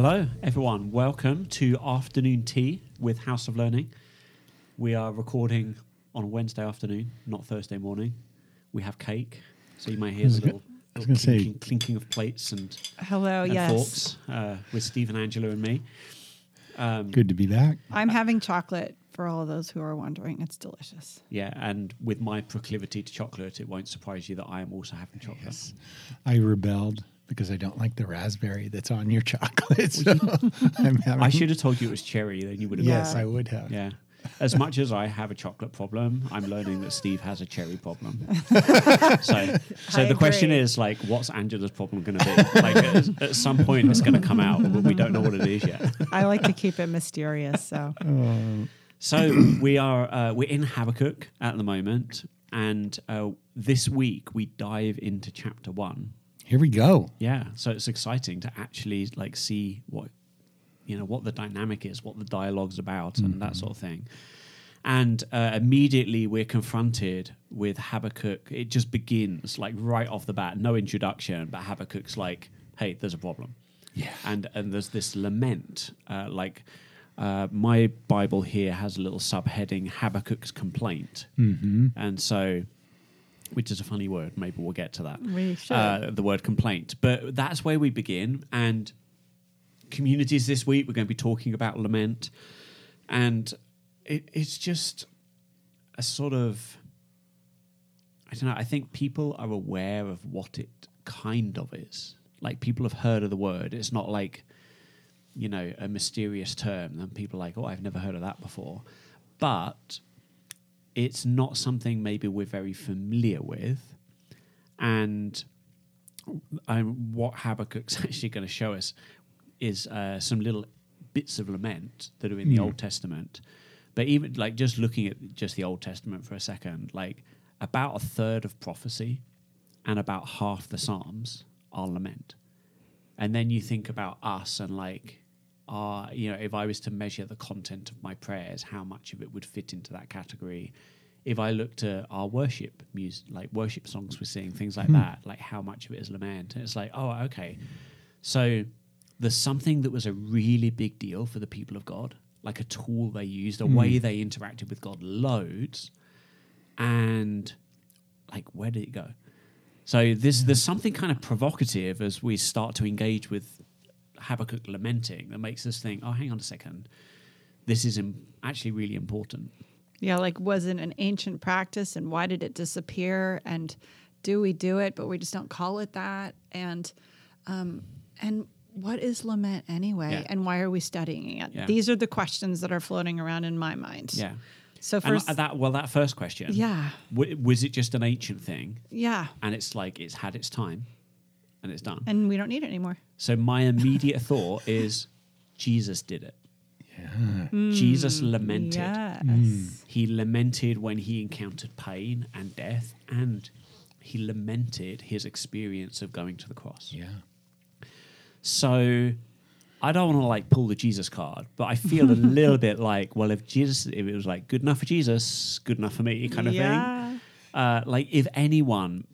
Hello, everyone. Welcome to Afternoon Tea with House of Learning. We are recording on a Wednesday afternoon, not Thursday morning. We have cake, so you might hear was the little, I was little gonna say- clinking, clinking of plates and, Hello, and yes. forks uh, with Steve and Angela and me. Um, Good to be back. I'm having chocolate for all of those who are wondering. It's delicious. Yeah, and with my proclivity to chocolate, it won't surprise you that I am also having chocolate. I rebelled because I don't like the raspberry that's on your chocolate. So I'm having. I should have told you it was cherry, then you would have. Yes, Yeah. I would have. Yeah. As much as I have a chocolate problem, I'm learning that Steve has a cherry problem. so, so I the question is like, what's Angela's problem going to be? Like, at, at some point, it's going to come out, but we don't know what it is yet. I like to keep it mysterious. So So we are uh, we're in Habakkuk at the moment, and uh, this week we dive into chapter one. Here we go. Yeah, so it's exciting to actually like see what you know what the dynamic is, what the dialogue's about, and that sort of thing. And uh, immediately we're confronted with Habakkuk. It just begins like right off the bat, no introduction, but Habakkuk's like, "Hey, there's a problem." Yeah. and and there's this lament, uh, like. Uh, my Bible here has a little subheading Habakkuk's complaint. Mm-hmm. And so, which is a funny word, maybe we'll get to that We should. uh, the word complaint. But that's where we begin. And communities this week, we're going to be talking about lament. And it, it's just a sort of, I don't know, I think people are aware of what it kind of is. Like people have heard of the word. It's not like, you know, a mysterious term. And people are like, oh, I've never heard of that before. But it's not something maybe we're very familiar with. And um, what Habakkuk's actually going to show us is uh, some little bits of lament that are in the Old Testament. But even like just looking at just the Old Testament for a second, like about a third of prophecy and about half the Psalms are lament. And then you think about us and like, uh, you know, if I was to measure the content of my prayers, how much of it would fit into that category? If I looked at our worship music, like worship songs we're singing, things like that, like how much of it is lament? And it's like, oh, okay. So there's something that was a really big deal for the people of God, like a tool they used, a way they interacted with God loads. And like, where did it go? So this, there's something kind of provocative as we start to engage with Habakkuk lamenting that makes us think, oh, hang on a second. This is Im- actually really important. yeah, like was it an ancient practice, and why did it disappear? And do we do it, but we just don't call it that? And um, and what is lament anyway? Yeah. And why are we studying it? Yeah. These are the questions that are floating around in my mind. Yeah. So first, uh, that, well, that first question. yeah, w- was it just an ancient thing? yeah, And it's like it's had its time and it's done. and we don't need it anymore. So my immediate thought is Jesus did it. Yeah. Jesus lamented. Yes. He lamented when he encountered pain and death, and he lamented his experience of going to the cross. Yeah. So I don't want to like pull the Jesus card, but I feel a little bit like, well, if Jesus, if it was like good enough for Jesus, good enough for me, kind of thing. Uh, like if anyone,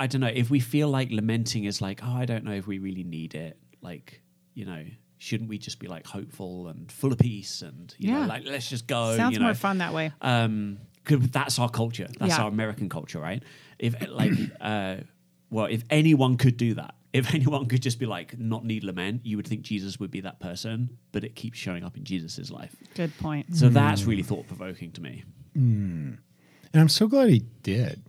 I don't know, if we feel like lamenting is like, oh, I don't know if we really need it. Like, you know, shouldn't we just be like hopeful and full of peace and you know, like let's just go. Sounds you know, more fun that way. um 'cause that's our culture that's Yeah. our american culture right if like uh well if anyone could do that if anyone could just be like not need lament you would think jesus would be that person but it keeps showing up in Jesus's life Good point. so that's really thought-provoking to me And I'm so glad he did.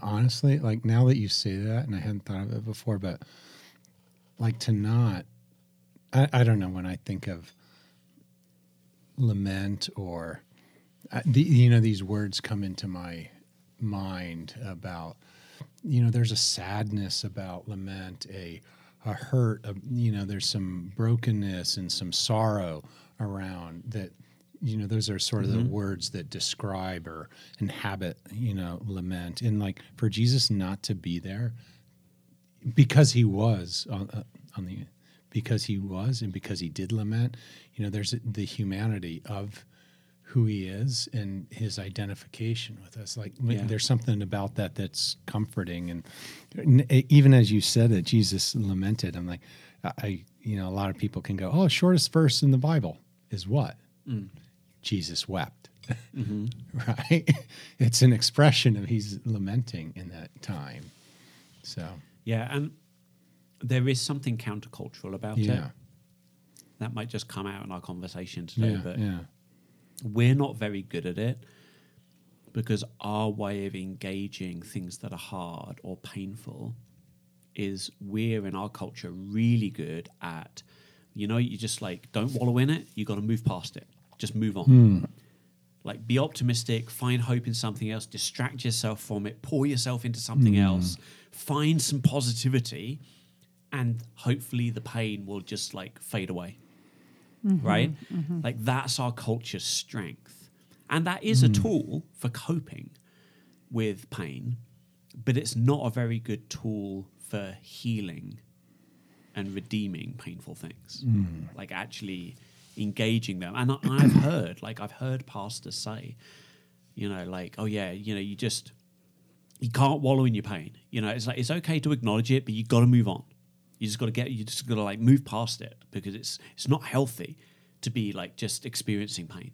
Honestly, like now that you say that, and I hadn't thought of it before, but like to not, I, I don't know when I think of lament or, uh, the, you know, these words come into my mind about, you know, there's a sadness about lament, a, a hurt, a, you know, there's some brokenness and some sorrow around that you know those are sort of the words that describe or inhabit you know lament and like for jesus not to be there because he was on, uh, on the because he was and because he did lament you know there's the humanity of who he is and his identification with us like Yeah. there's something about that that's comforting and even as you said that jesus lamented i'm like i you know, a lot of people can go, "Oh, shortest verse in the Bible is what? Jesus wept." Mm-hmm. right? It's an expression of he's lamenting in that time. So, Yeah, and there is something countercultural about it. That might just come out in our conversation today, Yeah, but yeah. we're not very good at it because our way of engaging things that are hard or painful is we're in our culture really good at you know you just like don't wallow in it you got to move past it just move on. Hmm. Like be optimistic find hope in something else distract yourself from it pour yourself into something hmm. else find some positivity and hopefully the pain will just like fade away. Mm-hmm. Right? Mm-hmm. Like that's our culture's strength. And that is a hmm. tool for coping with pain, but it's not a very good tool for healing and redeeming painful things. Like actually engaging them. And I, I've heard, like I've heard pastors say, you know, like, oh yeah, you know, you just you can't wallow in your pain. You know, it's like it's okay to acknowledge it, but you got to move on. You just got to get. You just got to like move past it because it's it's not healthy to be like just experiencing pain.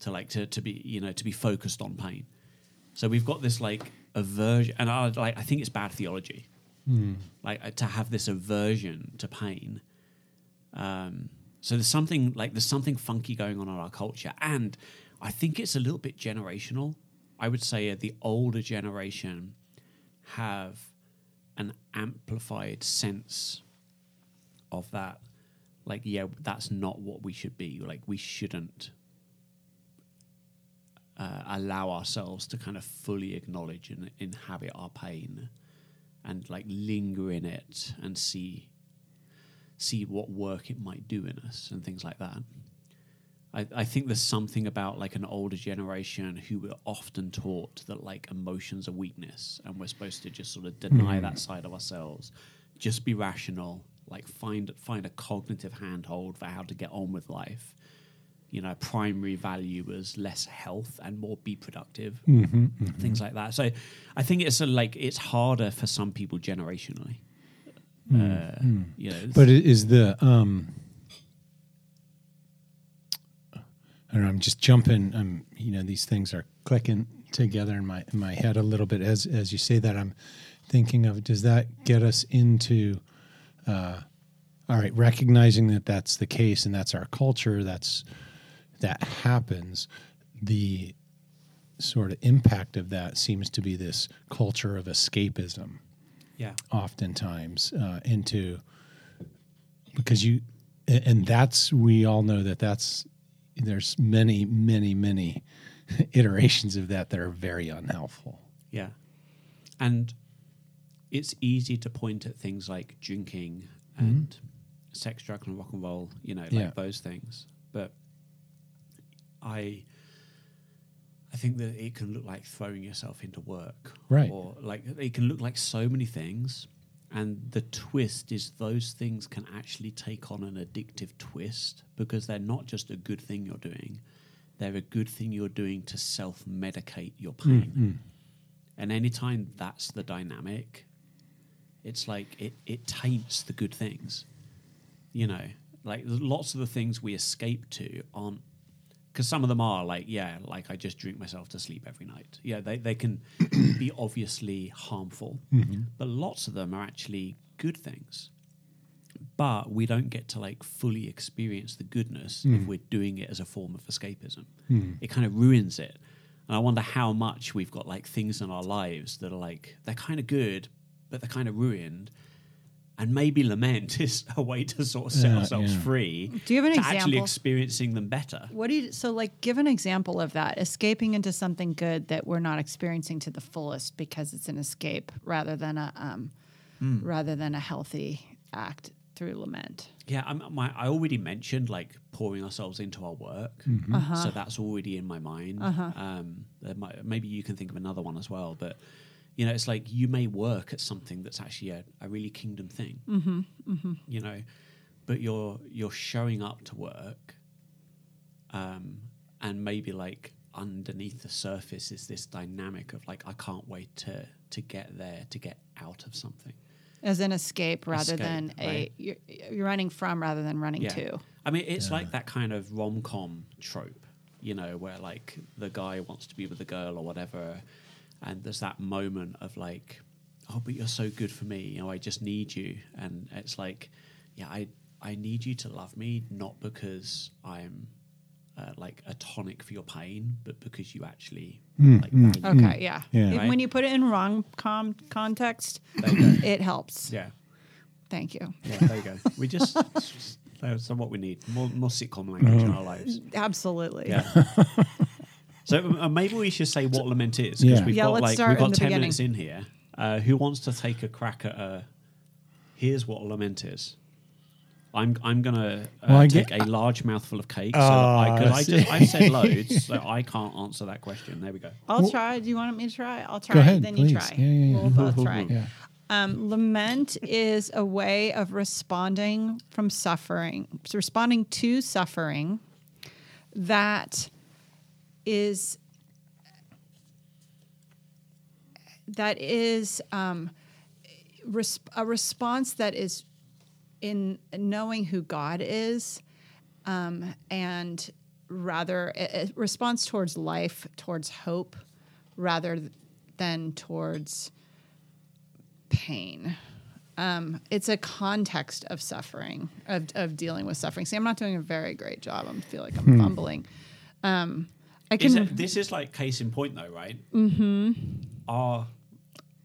To like to to be you know to be focused on pain. So we've got this like aversion, and I like I think it's bad theology. Like uh, to have this aversion to pain. Um, so there's something like there's something funky going on in our culture, and I think it's a little bit generational. I would say the older generation have an amplified sense of that. Like, yeah, that's not what we should be. Like, we shouldn't uh, allow ourselves to kind of fully acknowledge and inhabit our pain and like linger in it and see see what work it might do in us and things like that. I, I think there's something about like an older generation who were often taught that like emotions are weakness and we're supposed to just sort of deny hmm. that side of ourselves, just be rational, like find find a cognitive handhold for how to get on with life. You know, primary value was less health and more be productive, mm-hmm, mm-hmm. things like that. So, I think it's a, like it's harder for some people generationally. Uh, you know, But it is the um I don't know, I'm just jumping um you know these things are clicking together in my in my head a little bit as as you say that. I'm thinking of does that get us into uh all right recognizing that that's the case and that's our culture that's that happens the sort of impact of that seems to be this culture of escapism yeah, oftentimes uh, into because you and that's we all know that that's there's many many many iterations of that that are very unhelpful Yeah. And it's easy to point at things like drinking and sex, drug and rock and roll, you know, like Yeah. those things. But I I think that it can look like throwing yourself into work. Right. Or like it can look like so many things. And the twist is those things can actually take on an addictive twist because they're not just a good thing you're doing. They're a good thing you're doing to self medicate your hmm, pain. Hmm. And anytime that's the dynamic, it's like it, it taints the good things. You know, like lots of the things we escape to aren't because some of them are like, yeah, like I just drink myself to sleep every night. Yeah, they, they can be obviously harmful, mm-hmm. but lots of them are actually good things. But we don't get to like fully experience the goodness if mm. we're doing it as a form of escapism. Mm. It kind of ruins it. And I wonder how much we've got like things in our lives that are like, they're kind of good, but they're kind of ruined. And maybe lament is a way to sort of set Yeah, ourselves yeah. free. Do you have an to actually experiencing them better? What do you so like give an example of that? Escaping into something good that we're not experiencing to the fullest because it's an escape rather than a um, rather than a healthy act through lament. Yeah, I'm, my, I already mentioned like pouring ourselves into our work, so that's already in my mind. Um, might, maybe you can think of another one as well, but you know, it's like you may work at something that's actually a, a really kingdom thing. Mm-hmm, You know, but you're you're showing up to work, um, and maybe like underneath the surface is this dynamic of like I can't wait to to get there to get out of something. As an escape rather Escape, than a you're, you're running from rather than running to. I mean, it's like that kind of rom com trope, you know, where like the guy wants to be with the girl or whatever, and there's that moment of like, oh, but you're so good for me, you know, I just need you, and it's like, yeah, I I need you to love me, not because I'm. Uh, like a tonic for your pain, but because you actually hmm, like hmm, value me. Okay, yeah. Yeah. Right. When you put it in wrong com- context, There you go. it helps. Yeah, Thank you. yeah, there you go. We just that's what we need more more sitcom language in uh-huh. our lives. Absolutely. Yeah. so uh, maybe we should say what lament is because Yeah. we've Yeah, got let's like start we've in got the ten beginning. minutes in here. Uh, who wants to take a crack at a? Here's what a lament is. I'm I'm gonna uh, Well, I take get- a large mouthful of cake. So Oh, I, 'cause I see. just I've said loads, so I can't answer that question. There we go. I'll Well- try. Do you want me to try? I'll try. Go ahead, then please. you try. Yeah, yeah, yeah. We'll both try. Yeah. Um, lament is a way of responding from suffering, responding to suffering that is that is um, res- a response that is in knowing who God is, um, and rather a, a response towards life, towards hope, rather than towards pain. Um, it's a context of suffering, of, of dealing with suffering. See, I'm not doing a very great job. I feel like I'm fumbling. I Is it, this is like case in point, though, right? Mm-hmm. Our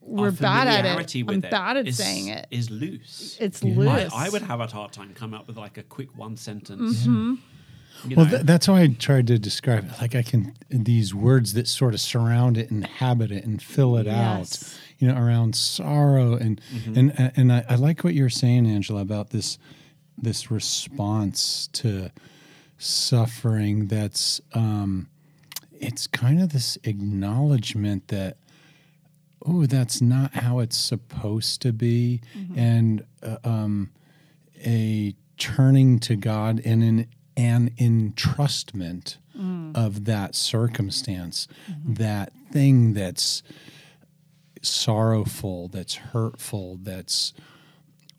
we're our bad at familiarity it. with I'm it bad at is- saying it. Is loose. It's Yeah. loose. I, I would have a hard time coming up with like a quick one sentence. Mm-hmm. You Well, th- that's how I tried to describe it. Like I can these words that sort of surround it, inhabit it, and fill it out. You know, around sorrow and and and I, I like what you're saying, Angela, about this this response to suffering. That's um, it's kind of this acknowledgement that oh, that's not how it's supposed to be, and uh, um, a turning to God and an an entrustment of that circumstance, that thing that's sorrowful, that's hurtful, that's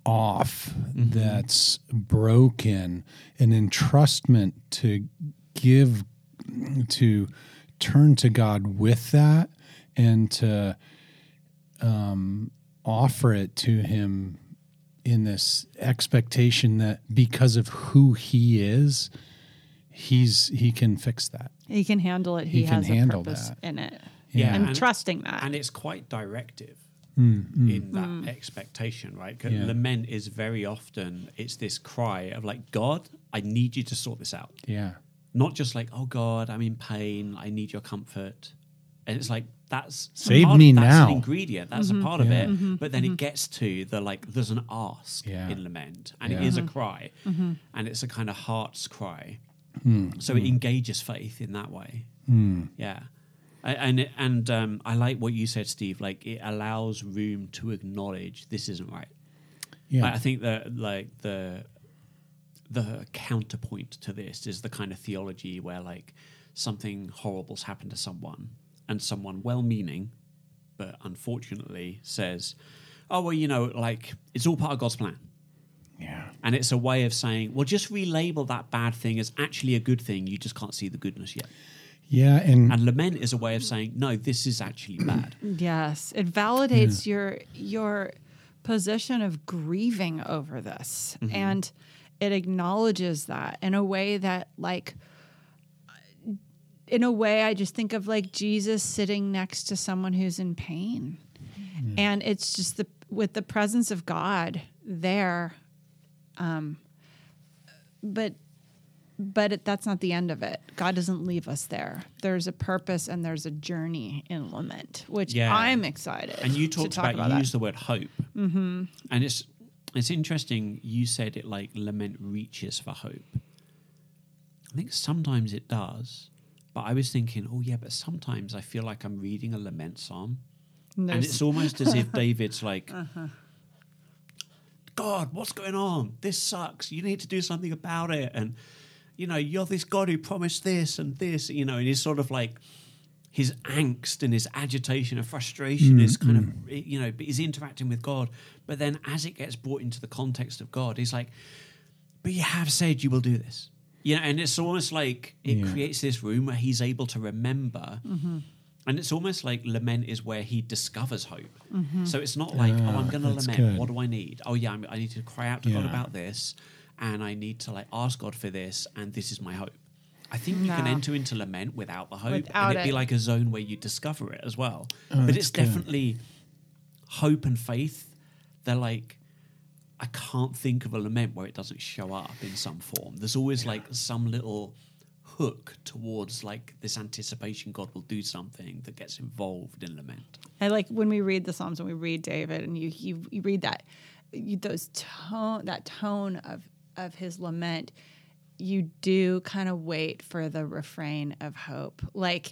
off, that's broken, an entrustment to give, to turn to God with that and to um, offer it to Him in this expectation that because of who He is, He's He can fix that. he can handle it. He, He can has handle a purpose that. in it. Yeah, and, and- trusting that. and it's quite directive Mm, in that expectation, right? 'Cause Yeah. Lament is very often it's this cry of like, God, I need you to sort this out. Yeah. Not just like, oh God, I'm in pain, I need your comfort. And it's like that's Save part- me that's now. an ingredient. That's a part of Yeah. it. But then it gets to the like there's an ask Yeah. in lament. And it Yeah. is a cry. And it's a kind of heart's cry. Hmm. So it engages faith in that way. Mm. Yeah. A- And it- and um, I like what you said, Steve. Like it allows room to acknowledge this isn't right. Yeah. I, I think that like the the counterpoint to this is the kind of theology where like something horrible's happened to someone and someone well-meaning but unfortunately says oh well you know like it's all part of god's plan. Yeah. and it's a way of saying well just relabel that bad thing as actually a good thing. You just can't see the goodness yet. Yeah. And, and lament is a way of saying no this is actually bad. Yes, it validates your your position of grieving over this, mm-hmm. and it acknowledges that in a way that, like, in a way, I just think of like Jesus sitting next to someone who's in pain, and it's just the with the presence of God there, um, but but it, that's not the end of it. God doesn't leave us there. There's a purpose and there's a journey in lament, which Yeah. I'm excited. and you talked talk about, about you that. used the word hope mm-hmm. and it's it's interesting you said it like lament reaches for hope. I think sometimes it does but i was thinking oh yeah but sometimes i feel like i'm reading a lament psalm. And it's almost as if david's like uh-huh. god what's going on? This sucks. You need to do something about it. And you know you're this god who promised this and this you know and he's sort of like his angst and his agitation and frustration is mm, kind of mm. eh, you know he's interacting with God, but then as it gets brought into the context of God, he's like, "But you have said you will do this." You know, and it's almost like it Yeah. creates this room where he's able to remember. Mm-hmm. And it's almost like lament is where he discovers hope. Mm-hmm. So it's not like, oh, I'm Ah, going to lament. good. What do I need? Oh, yeah, I'm, I need to cry out to God about this, and I need to like ask God for this, and this is my hope. I think you can enter into lament without the hope, Without and it'd be like a zone where you discover it as well. Oh, but it's good. definitely hope and faith. They're like, I can't think of a lament where it doesn't show up in some form. There's always like some little hook towards like this anticipation God will do something that gets involved in lament. And like when we read the Psalms and we read David and you you, you read that you, those tone that tone of of his lament. You do kind of wait for the refrain of hope, like.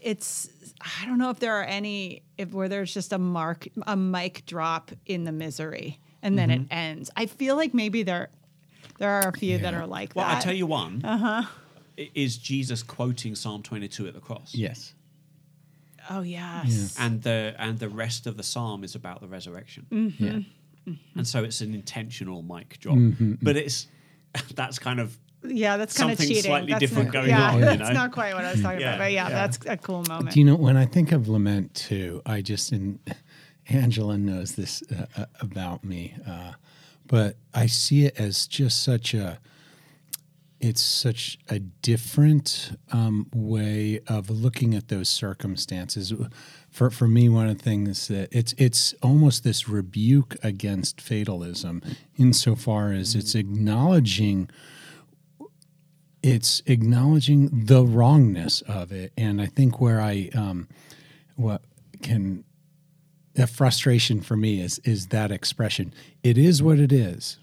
It's I don't know if there are any if where there's just a mark a mic drop in the misery and then it ends. I feel like maybe there there are a few that are like Well, that. I tell you one. Uh-huh. Is Jesus quoting Psalm 22 at the cross? Yes. Oh yes. And the and the rest of the psalm is about the resurrection. Mm-hmm. Yeah. And so it's an intentional mic drop. Mm-hmm. But it's that's kind of Yeah, that's kind of cheating. slightly That's different not, going yeah, on, you That's know? not quite what I was talking Yeah, about, but yeah, yeah. that's a cool moment. Do you know when I think of lament too? I just and Angela knows this uh, uh, about me, uh, but I see it as just such a. It's such a different um, way of looking at those circumstances. For for me, one of the things that it's it's almost this rebuke against fatalism, insofar as it's acknowledging it's acknowledging the wrongness of it and i think where i um what can the frustration for me is is that expression it is what it is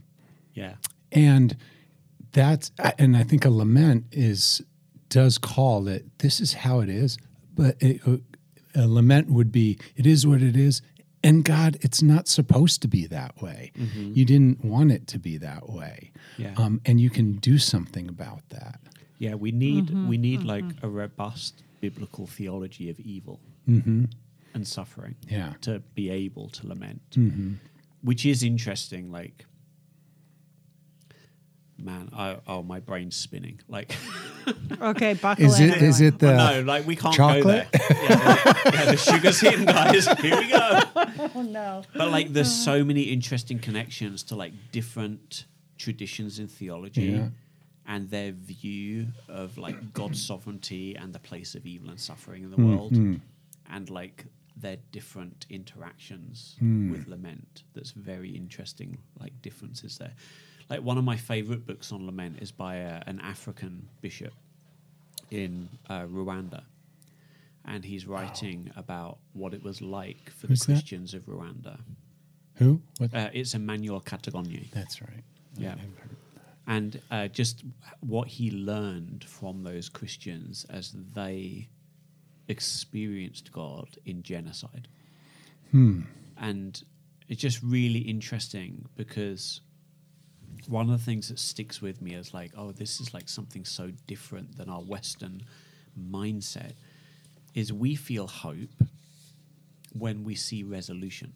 yeah. and that's and i think a lament is does call that this is how it is but it, uh, a lament would be it is what it is and god it's not supposed to be that way mm-hmm. you didn't want it to be that way Yeah. um, and you can do something about that Yeah, we need Mm-hmm, we need like mm-hmm. a robust biblical theology of evil mm-hmm. and suffering. Yeah. To be able to lament. Which is interesting, like man, I, oh my brain's spinning. Like Okay, buckle is in. it is it the no, like we can't chocolate? go there. Yeah, the, yeah, the sugar's hitting, guys. Here we go. Oh no. But like, there's so many interesting connections to like different traditions in theology Yeah. and their view of like God's sovereignty and the place of evil and suffering in the Hmm, world, and like their different interactions Hmm. with lament. That's very interesting. Like differences there. Like one of my favorite books on lament is by a, an African bishop in uh, Rwanda. And he's writing about what it was like for Who's the that? Christians of Rwanda. who Uh, it's Emmanuel Katongole. that's right Yeah. And uh, just what he learned from those Christians as they experienced God in genocide. Hmm. And it's just really interesting because one of the things that sticks with me is like, oh, this is like something so different than our Western mindset is we feel hope when we see resolution.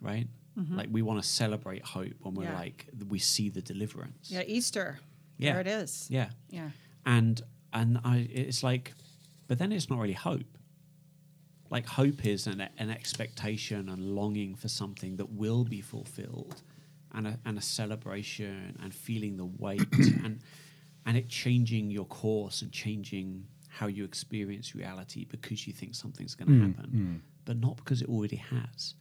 Right? Mm-hmm. Like we want to celebrate hope when we're Yeah. like we see the deliverance. Yeah, Easter. Yeah. There it is. Yeah. Yeah. And and I it's like but then it's not really hope. Like hope is an an expectation and longing for something that will be fulfilled and a and a celebration and feeling the weight and and it changing your course and changing how you experience reality because you think something's going to hmm, happen, hmm. but not because it already has.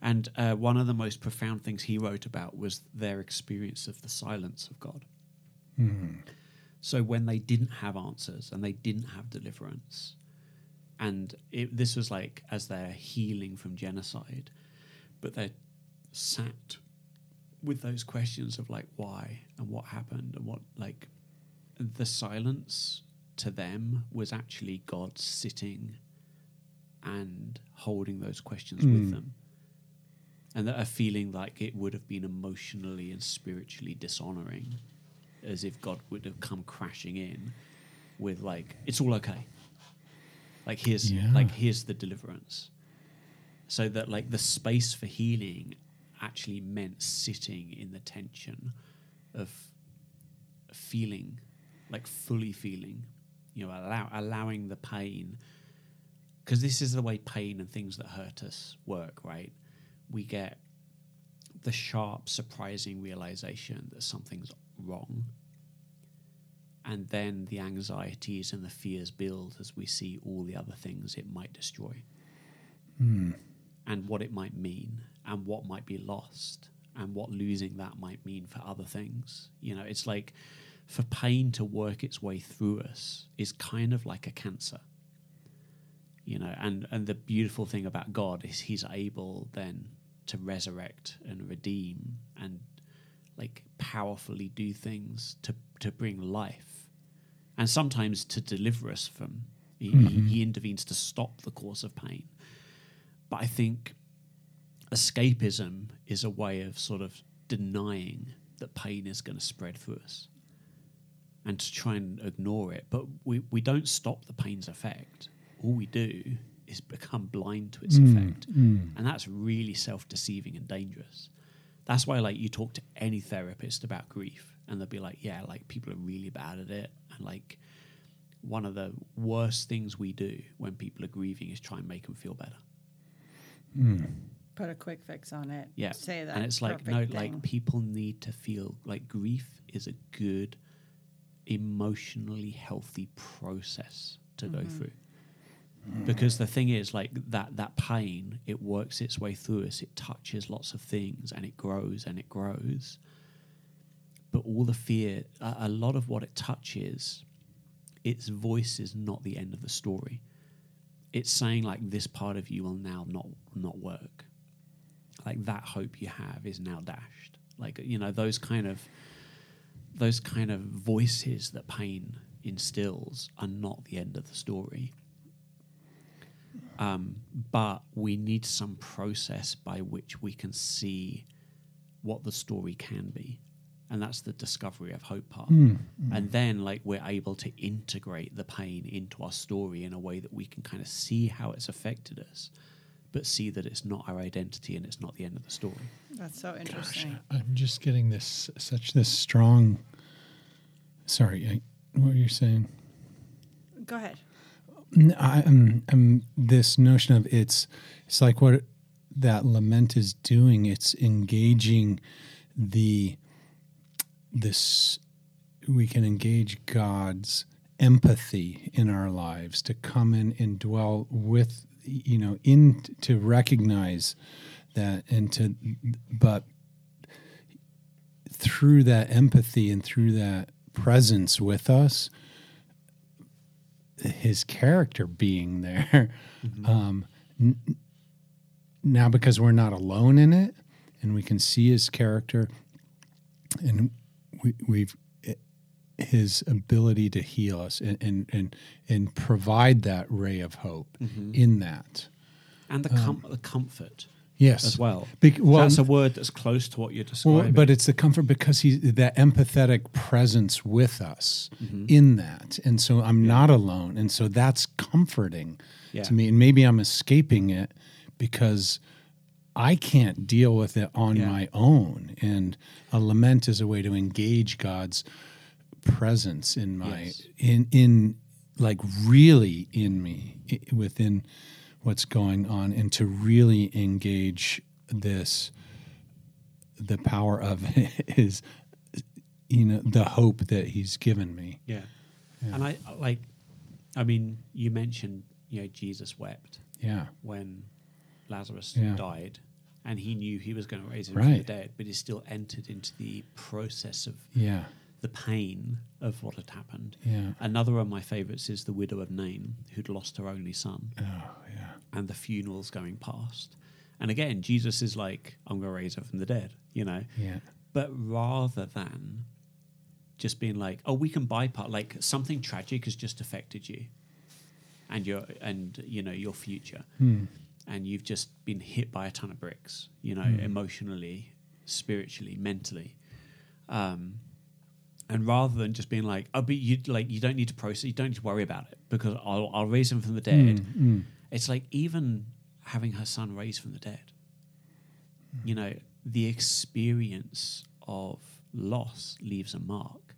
And uh, one of the most profound things he wrote about was their experience of the silence of God. Hmm. So when they didn't have answers and they didn't have deliverance, and it, this was like as they're healing from genocide, but they're sat with those questions of like why and what happened and what like the silence to them was actually God sitting and holding those questions with hmm. them. And that a feeling like it would have been emotionally and spiritually dishonoring, as if God would have come crashing in with like, it's all okay. Like here's Yeah. like here's the deliverance. So that like the space for healing actually meant sitting in the tension of feeling, like fully feeling, you know, allow, allowing the pain. Because this is the way pain and things that hurt us work, right? We get the sharp, surprising realization that something's wrong. And then the anxieties and the fears build as we see all the other things it might destroy hmm. and what it might mean and what might be lost and what losing that might mean for other things. You know, it's like for pain to work its way through us is kind of like a cancer. You know, and, and the beautiful thing about God is he's able then to resurrect and redeem and like powerfully do things to, to bring life and sometimes to deliver us from. He, he, mm-hmm. he intervenes to stop the course of pain. But I think escapism is a way of sort of denying that pain is going to spread through us and to try and ignore it. But we, we don't stop the pain's effect. All we do is become blind to its mm, effect. Mm. And that's really self deceiving and dangerous. That's why, like, you talk to any therapist about grief, and they'll be like, yeah, like, people are really bad at it. And, like, one of the worst things we do when people are grieving is try and make them feel better. Hmm. Put a quick fix on it. Yeah. Say that. And it's like, no, perfect like people need to feel like grief is a good, emotionally healthy process to go mm-hmm. through. Because the thing is, like that that pain, it works its way through us. It touches lots of things, and it grows and it grows. But all the fear, a, a lot of what it touches, its voice is not the end of the story. It's saying like this part of you will now not not work like that hope you have is now dashed. Like you know those kind of those kind of voices that pain instills are not the end of the story. Um, but we need some process by which we can see what the story can be. And that's the discovery of hope part and then like we're able to integrate the pain into our story in a way that we can kind of see how it's affected us but see that it's not our identity and it's not the end of the story That's so Gosh, interesting. I'm just getting this such this strong. Sorry, I, what were you saying? Go ahead. N- I, um, um, this notion of it's it's like what that lament is doing. It's engaging the this we can engage God's empathy in our lives to come in and dwell with you know in to recognize that and to but through that empathy and through that presence with us his character being there um, n- now because we're not alone in it and we can see his character and we, we've his ability to heal us and and and, and provide that ray of hope in that and the, com- the comfort yes as well So well, that's a word that's close to what you're well, describing but it's the comfort because he's that empathetic presence with us Mm-hmm. in that, and so I'm not alone, and so that's comforting Yeah. to me. And maybe I'm escaping it because I can't deal with it on Yeah. my own. And a lament is a way to engage God's presence in my Yes. in in like really in me within what's going on, and to really engage this the power of his you know the hope that he's given me yeah. and i like i mean you mentioned you know jesus wept yeah when lazarus Yeah. died and he knew he was going to raise him from the Right. dead but he still entered into the process of yeah the pain of what had happened yeah another of my favorites is the widow of nain who'd lost her only son oh yeah and the funeral's going past. And again, Jesus is like, I'm going to raise her from the dead, you know? yeah But rather than just being like, oh, we can bypass, like something tragic has just affected you and your, and, you know, your future. Hmm. And you've just been hit by a ton of bricks, you know, Hmm. emotionally, spiritually, mentally. Um, And rather than just being like, oh, but you like you don't need to process, you don't need to worry about it because I'll, I'll raise him from the mm, dead. Mm. It's like even having her son raised from the dead. You know, the experience of loss leaves a mark.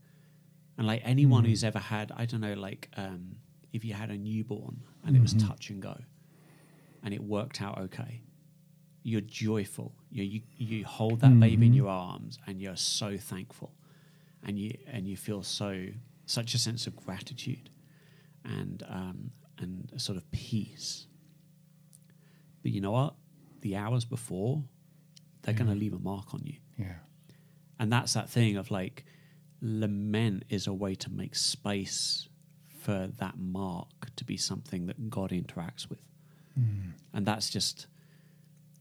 And like anyone mm. who's ever had, I don't know, like um, if you had a newborn and it was mm-hmm. touch and go and it worked out okay, you're joyful. You, you, you hold that baby in mm-hmm. your arms and you're so thankful. And you, and you feel so, such a sense of gratitude and, um, and a sort of peace. But you know what? The hours before, they're going to leave a mark on you. Yeah. And that's that thing of like, lament is a way to make space for that mark to be something that God interacts with. And that's just,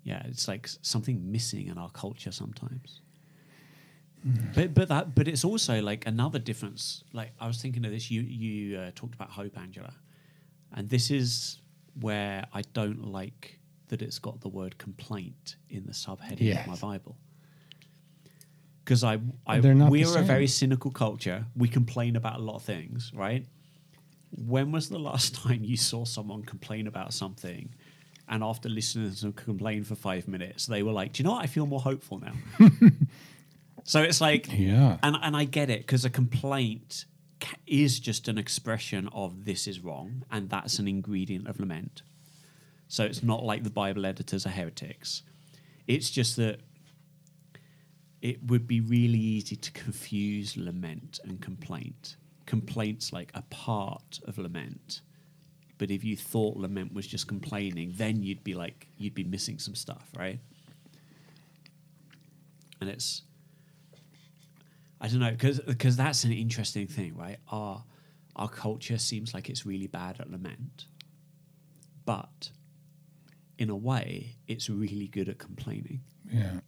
yeah, it's like something missing in our culture sometimes. But but that but it's also like another difference. Like I was thinking of this. You you uh, talked about hope, Angela, and this is where I don't like that it's got the word complaint in the subheading Yes. of my Bible. Because I, I not we're a very cynical culture. We complain about a lot of things, right? When was the last time you saw someone complain about something, and after listening to them complain for five minutes, they were like, "Do you know what? I feel more hopeful now." so it's like, Yeah. and and I get it because a complaint ca- is just an expression of this is wrong, and that's an ingredient of lament. So it's not like the Bible editors are heretics. It's just that it would be really easy to confuse lament and complaint. Complaint's like a part of lament. But if you thought lament was just complaining, then you'd be like, you'd be missing some stuff, right? And it's, I don't know, because because that's an interesting thing, right? Our, our culture seems like it's really bad at lament. But in a way, it's really good at complaining. Yeah.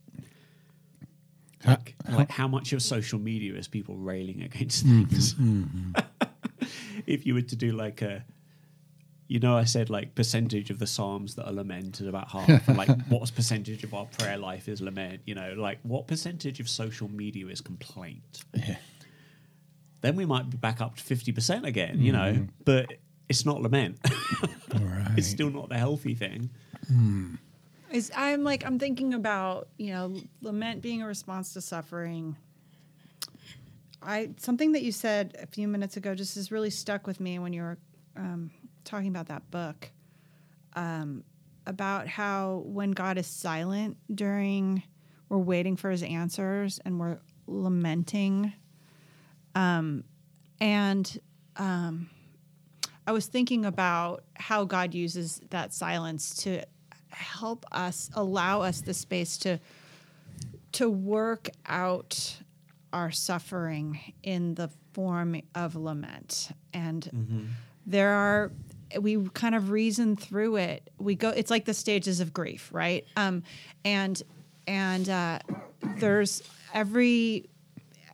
Like, like how much of social media is people railing against mm-hmm, things? Mm-hmm. if you were to do like a, you know, I said like percentage of the psalms that are lament is about half. like, what percentage of our prayer life is lament? You know, like what percentage of social media is complaint? Yeah. Then we might be back up to fifty percent again. You know, but it's not lament. All right. it's still not the healthy thing. Is I'm like I'm thinking about you know lament being a response to suffering. I something that you said a few minutes ago just has really stuck with me when you were um, talking about that book um, about how when God is silent during we're waiting for His answers and we're lamenting, um, and um, I was thinking about how God uses that silence to help us, allow us the space to to work out our suffering in the form of lament. And there are we kind of reason through it. We go it's like the stages of grief, right? Um and and uh there's every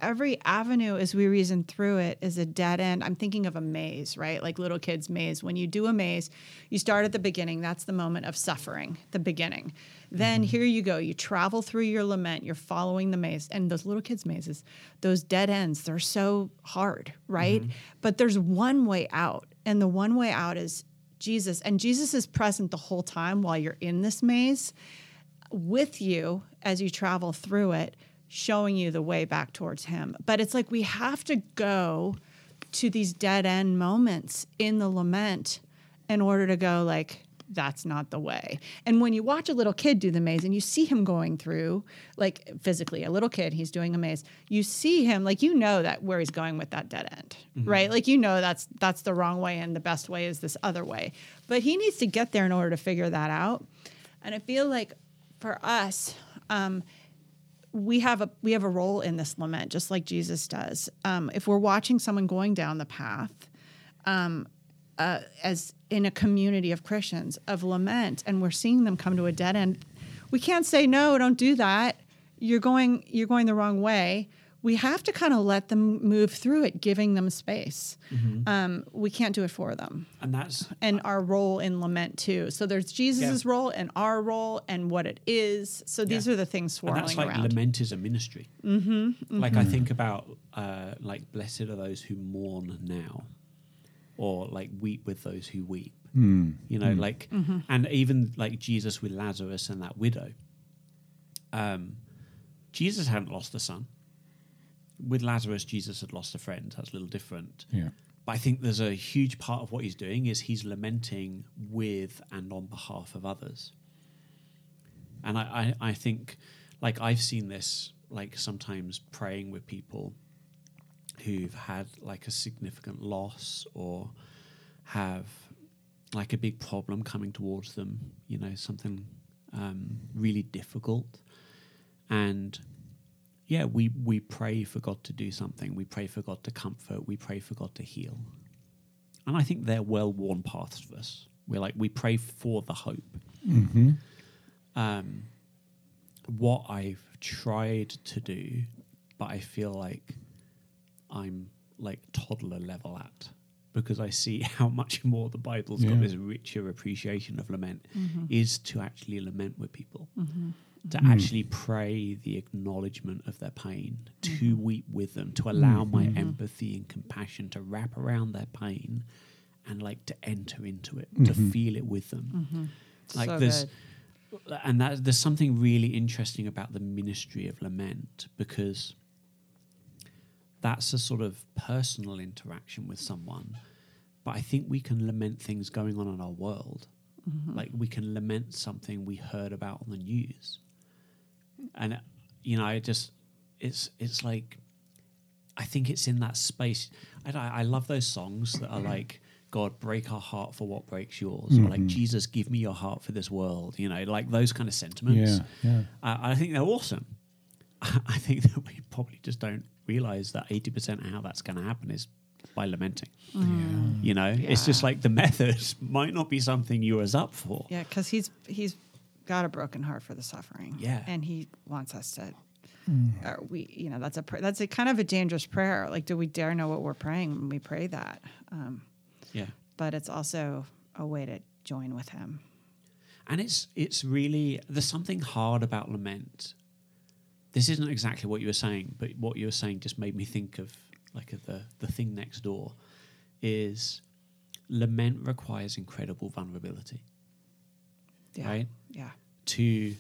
every avenue as we reason through it is a dead end. I'm thinking of a maze, right? Like little kids' maze. When you do a maze, you start at the beginning. That's the moment of suffering, the beginning. Then here you go. You travel through your lament. You're following the maze. And those little kids' mazes, those dead ends, they're so hard, right? But there's one way out. And the one way out is Jesus. And Jesus is present the whole time while you're in this maze with you as you travel through it, showing you the way back towards Him. But it's like we have to go to these dead end moments in the lament in order to go, like, that's not the way. And when you watch a little kid do the maze and you see him going through, like physically, a little kid, he's doing a maze, you see him, like, you know that where he's going with that dead end, right? Like, you know that's that's the wrong way and the best way is this other way. But he needs to get there in order to figure that out. And I feel like for us, um, we have a we have a role in this lament, just like Jesus does. Um, if we're watching someone going down the path, um, uh, as in a community of Christians of lament, and we're seeing them come to a dead end, we can't say no, don't do that. You're going you're going the wrong way. we have to kind of let them move through it, giving them space. Mm-hmm. Um, we can't do it for them. And that's And our role in lament too. So there's Jesus' Yeah. role and our role and what it is. So these Yeah. are the things and swirling that's like around. lament is a ministry. Mm-hmm, Like I think about uh, like blessed are those who mourn now, or like weep with those who weep. Hmm. You know, hmm. like mm-hmm. and even like Jesus with Lazarus and that widow. Um, Jesus hadn't lost a son. With Lazarus, Jesus had lost a friend. That's a little different. Yeah. But I think there's a huge part of what he's doing is he's lamenting with and on behalf of others. And I, I, I think, like, I've seen this, like, sometimes praying with people who've had, like, a significant loss or have, like, a big problem coming towards them, you know, something um, really difficult. And yeah, we, we pray for God to do something. We pray for God to comfort. We pray for God to heal. And I think they're well worn paths for us. We're like, we pray for the hope. Um, what I've tried to do, but I feel like I'm like toddler level at because I see how much more the Bible's got this richer appreciation of lament mm-hmm. is to actually lament with people, mm-hmm. to Mm. actually pray the acknowledgement of their pain, to mm-hmm. weep with them, to allow my empathy and compassion to wrap around their pain and like to enter into it, to feel it with them. Like So there's good. and that there's something really interesting about the ministry of lament because that's a sort of personal interaction with someone but i think we can lament things going on in our world. Like we can lament something we heard about on the news. And you know I just it's it's like i think it's in that space. I, I love those songs that are like god break our heart for what breaks yours or like jesus give me your heart for this world you know like those kind of sentiments. Yeah, yeah. uh, I think they're awesome. I think that we probably just don't realize that 80% of how that's going to happen is by lamenting. You know, it's just like the method might not be something you was up for. Yeah, because he's he's got a broken heart for the suffering. Yeah. and he wants us to. Uh, we, you know, that's a pr- that's a kind of a dangerous prayer. Like, do we dare know what we're praying when we pray that? Um, Yeah. but it's also a way to join with him. And it's it's really there's something hard about lament. This isn't exactly what you were saying, but what you were saying just made me think of like the the thing next door is lament requires incredible vulnerability. Yeah, Right? Yeah, to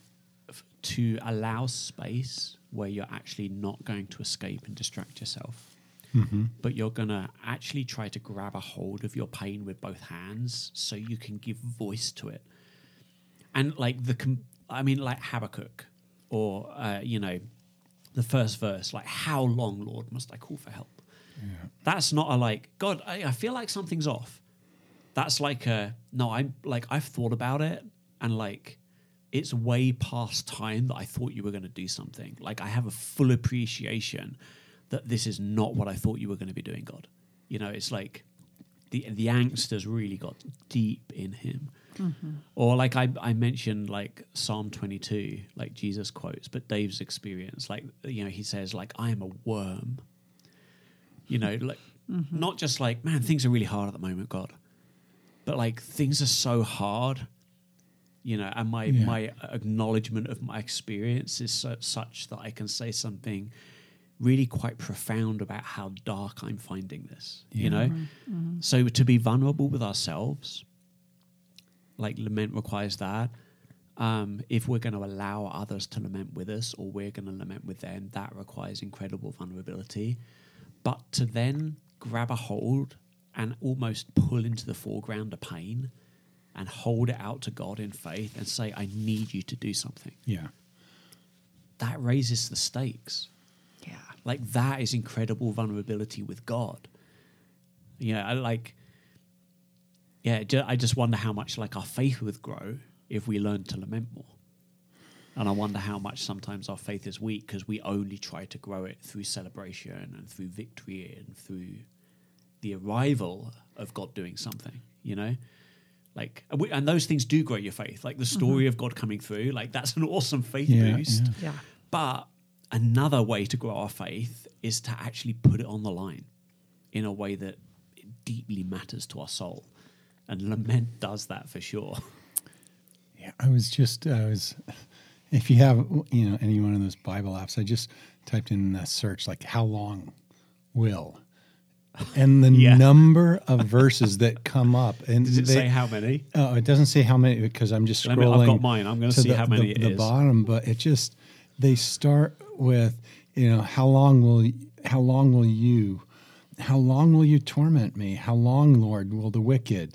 to allow space where you're actually not going to escape and distract yourself. Mm-hmm. But you're going to actually try to grab a hold of your pain with both hands so you can give voice to it. And like the com- i mean like habakkuk or uh, you know the first verse like how long lord must i call for help? That's not a like god I, I feel like something's off. That's like a no i'm like i've thought about it and like it's way past time that i thought you were going to do something. Like i have a full appreciation that this is not what i thought you were going to be doing god. You know it's like the the angst has really got deep in him Mm-hmm. or like I, I mentioned like psalm 22 like jesus quotes but dave's experience like you know he says like i am a worm. You know like mm-hmm. not just like man things are really hard at the moment god. But like things are so hard you know and my Yeah. my acknowledgement of my experience is so, such that i can say something really quite profound about how dark i'm finding this you know? Mm-hmm. So to be vulnerable with ourselves like lament requires that um, if we're going to allow others to lament with us or we're going to lament with them that requires incredible vulnerability but to then grab a hold and almost pull into the foreground a pain and hold it out to God in faith and say, I need you to do something. Yeah. That raises the stakes. yeah, Like that is incredible vulnerability with God. Yeah, I like. Yeah, ju- I just wonder how much like our faith would grow if we learned to lament more. And I wonder how much sometimes our faith is weak because we only try to grow it through celebration and through victory and through the arrival of God doing something, you know? Like, and we- and those things do grow your faith. Like the mm-hmm. story of God coming through, like that's an awesome faith Yeah, boost. yeah. yeah, But another way to grow our faith is to actually put it on the line in a way that deeply matters to our soul. And lament does that for sure. Yeah, I was just I was if you have you know any one of those Bible apps, I just typed in the search like how long will and the Yeah. number of verses that come up and Does it they- say how many? Oh, it doesn't say how many because I'm just scrolling. me- I've got mine. I'm gonna to see the, how many the, it the is. bottom, but it just they start with you know how long will how long will you how long will you torment me? How long, Lord, will the wicked?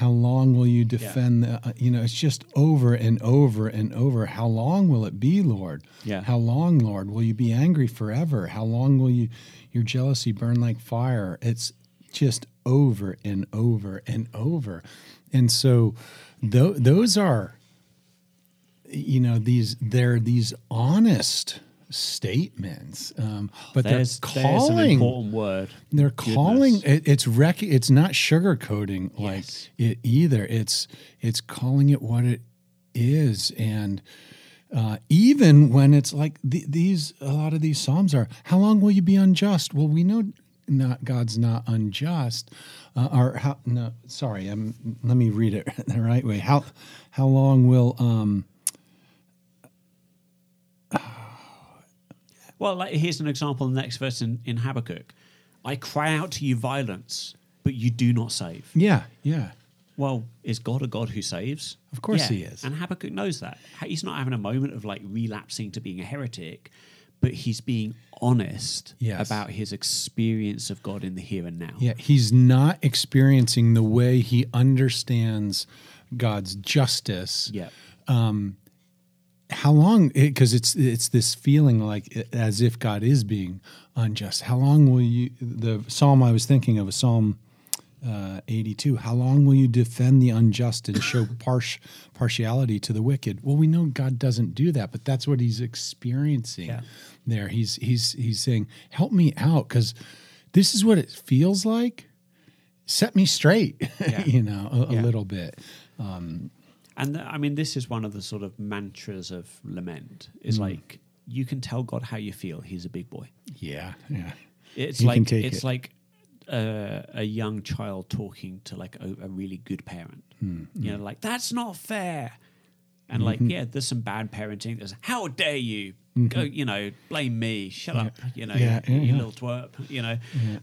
How long will you defend? The, uh, you know, it's just over and over and over. How long will it be, Lord? Yeah. How long, Lord, will you be angry forever? How long will you your jealousy burn like fire? It's just over and over and over. And so tho- those are you know these they're these honest statements um, but There's, they're an calling important word. they're Goodness. calling it, it's rec- it's not sugarcoating like Yes. it either it's it's calling it what it is and uh, even when it's like the, these a lot of these psalms are how long will you be unjust well we know not god's not unjust uh, or how no sorry um, let me read it the right way how how long will um Well, like, here's an example. In the next verse in, in Habakkuk I cry out to you violence, but you do not save. yeah yeah Well, is God a God who saves? Of course Yeah, he is. And Habakkuk knows that. He's not having a moment of like relapsing to being a heretic, but he's being honest Yes. about his experience of God in the here and now. Yeah, he's not experiencing the way he understands God's justice. Yeah. Um, How long? Because it's it's this feeling like eh, as if God is being unjust. How long will you? The psalm I was thinking of, a Psalm uh, eighty-two. How long will you defend the unjust and show partial partiality to the wicked? Well, we know God doesn't do that, but that's what he's experiencing Yeah. there. He's he's he's saying, "Help me out," because this is what it feels like. Set me straight, Yeah. you know, a, a little bit. And th- I mean, this is one of the sort of mantras of lament is Hmm. like, you can tell God how you feel. He's a big boy. Yeah, yeah. It's He like it's it. like uh, a young child talking to like a, a really good parent. Hmm, You know, like that's not fair. And like, Mm-hmm. yeah, there's some bad parenting. There's how dare you go, you know, blame me, shut up, you know, Mm-hmm. Yeah, you, yeah, you yeah. little twerp, you know.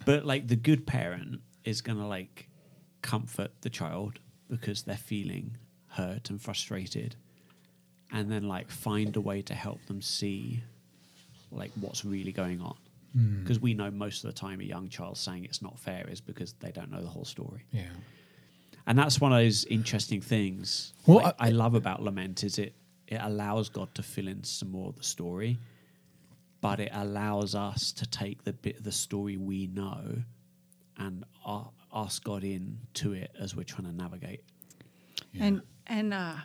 But like the good parent is gonna like comfort the child because they're feeling hurt and frustrated, and then like find a way to help them see like what's really going on Hmm. because we know most of the time a young child saying it's not fair is because they don't know the whole story Yeah. and that's one of those interesting things Well, like, I- I, love about lament is it it allows god to fill in some more of the story but it allows us to take the bit of the story we know and a- ask god in to it as we're trying to navigate And and uh,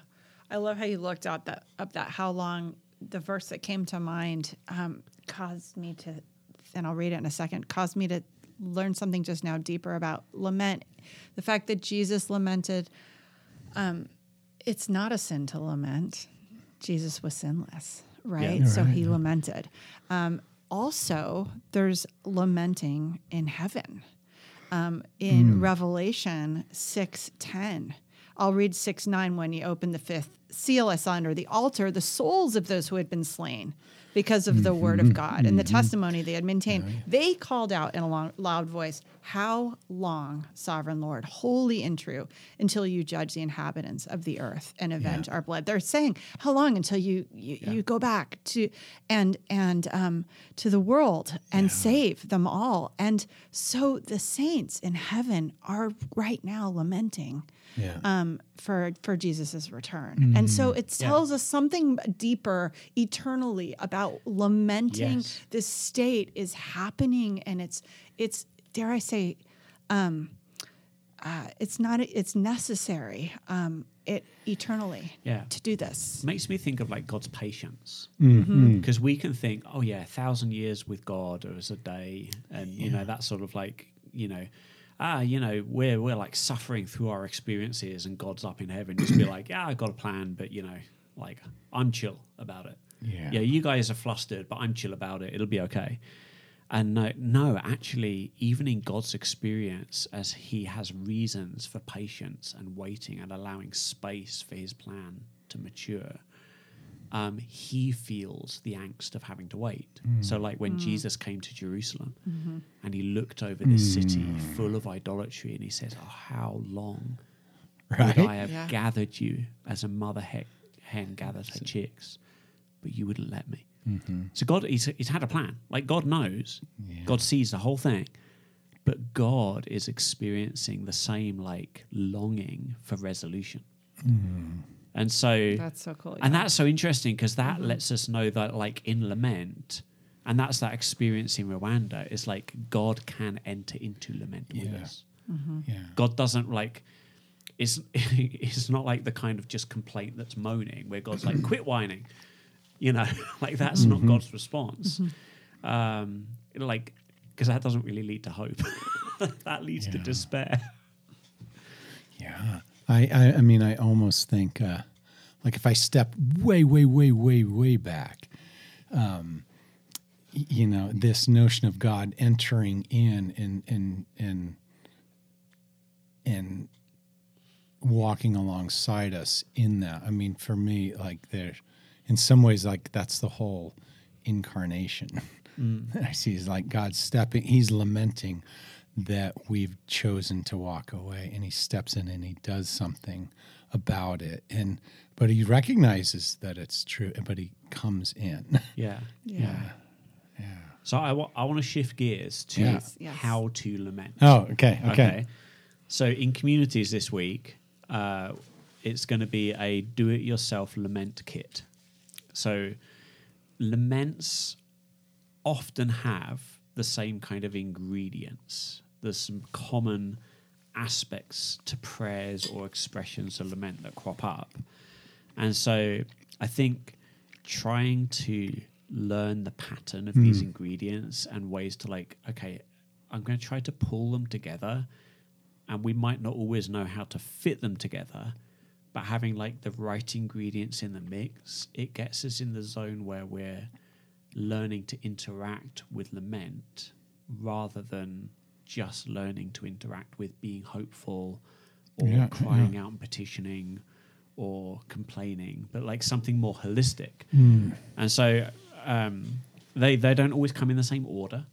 I love how you looked up that up that how long the verse that came to mind um, caused me to, and I'll read it in a second. Caused me to learn something just now deeper about lament. The fact that Jesus lamented. Um, it's not a sin to lament. Jesus was sinless, right? Yeah. so Right, he yeah. lamented. Um, also, there's lamenting in heaven um, in Revelation six ten. I'll read six nine. When he opened the fifth seal, I saw under the altar the souls of those who had been slain because of the word of God and the testimony they had maintained. They called out in a long, loud voice, "How long, sovereign Lord, holy and true, until you judge the inhabitants of the earth and avenge our blood?" They're saying, "How long until you you, you go back to and and um, to the world and save them all?" And so the saints in heaven are right now lamenting Yeah. um, for for Jesus's return, and so it Yeah. tells us something deeper, eternally about lamenting. Yes. This state is happening, and it's it's dare I say, um, uh, it's not it's necessary. Um, it eternally Yeah. to do this. makes me think of like God's patience Mm-hmm. because we can think, oh yeah, a thousand years with God or as a day, and you know that sort of like you know, ah, you know, we're we're like suffering through our experiences, and God's up in heaven, just be like, yeah, I got a plan, but you know, like I'm chill about it. Yeah. yeah, you guys are flustered, but I'm chill about it. It'll be okay. And no, no, actually, even in God's experience, as He has reasons for patience and waiting and allowing space for His plan to mature, um, He feels the angst of having to wait. Hmm. So, like when hmm. Jesus came to Jerusalem mm-hmm. and He looked over this hmm. city full of idolatry and He says, Oh, how long Right? would I have Yeah. gathered you as a mother hen gathers her chicks, but you wouldn't let me. Mm-hmm. So God, he's, he's had a plan. Like God knows, Yeah. God sees the whole thing, but God is experiencing the same like longing for resolution. Mm-hmm. And so That's so cool. and that's so interesting because that mm-hmm. lets us know that, like in lament, and that's that experience in Rwanda, is like God can enter into lament with Yeah. us. Yeah. God doesn't like. It's it's not like the kind of just complaint that's moaning, where God's like, "Quit whining," you know, like that's not God's response. Um, like because that doesn't really lead to hope. that leads to despair. Yeah. I, I, I mean, I almost think, uh, like, if I step way, way, way, way, way back, um, you know, this notion of God entering in and, and, and, and walking alongside us in that. I mean, for me, like, there, in some ways, like, that's the whole incarnation. I see is like God stepping, he's lamenting that we've chosen to walk away and he steps in and he does something about it. And, but he recognizes that it's true, but he comes in. Yeah. yeah. yeah. So I wa- I want to shift gears to Yeah. Yes, yes. how to lament. Oh, okay. Okay. So in communities this week, uh, it's going to be a do-it-yourself lament kit. So laments often have the same kind of ingredients. There's some common aspects to prayers or expressions of lament that crop up. And so I think trying to learn the pattern of these hmm. ingredients and ways to like, okay, I'm going to try to pull them together. And we might not always know how to fit them together, but having like the right ingredients in the mix, it gets us in the zone where we're learning to interact with lament rather than just learning to interact with being hopeful or Yeah, crying yeah. out and petitioning or complaining, but like something more holistic. And so um, they they don't always come in the same order.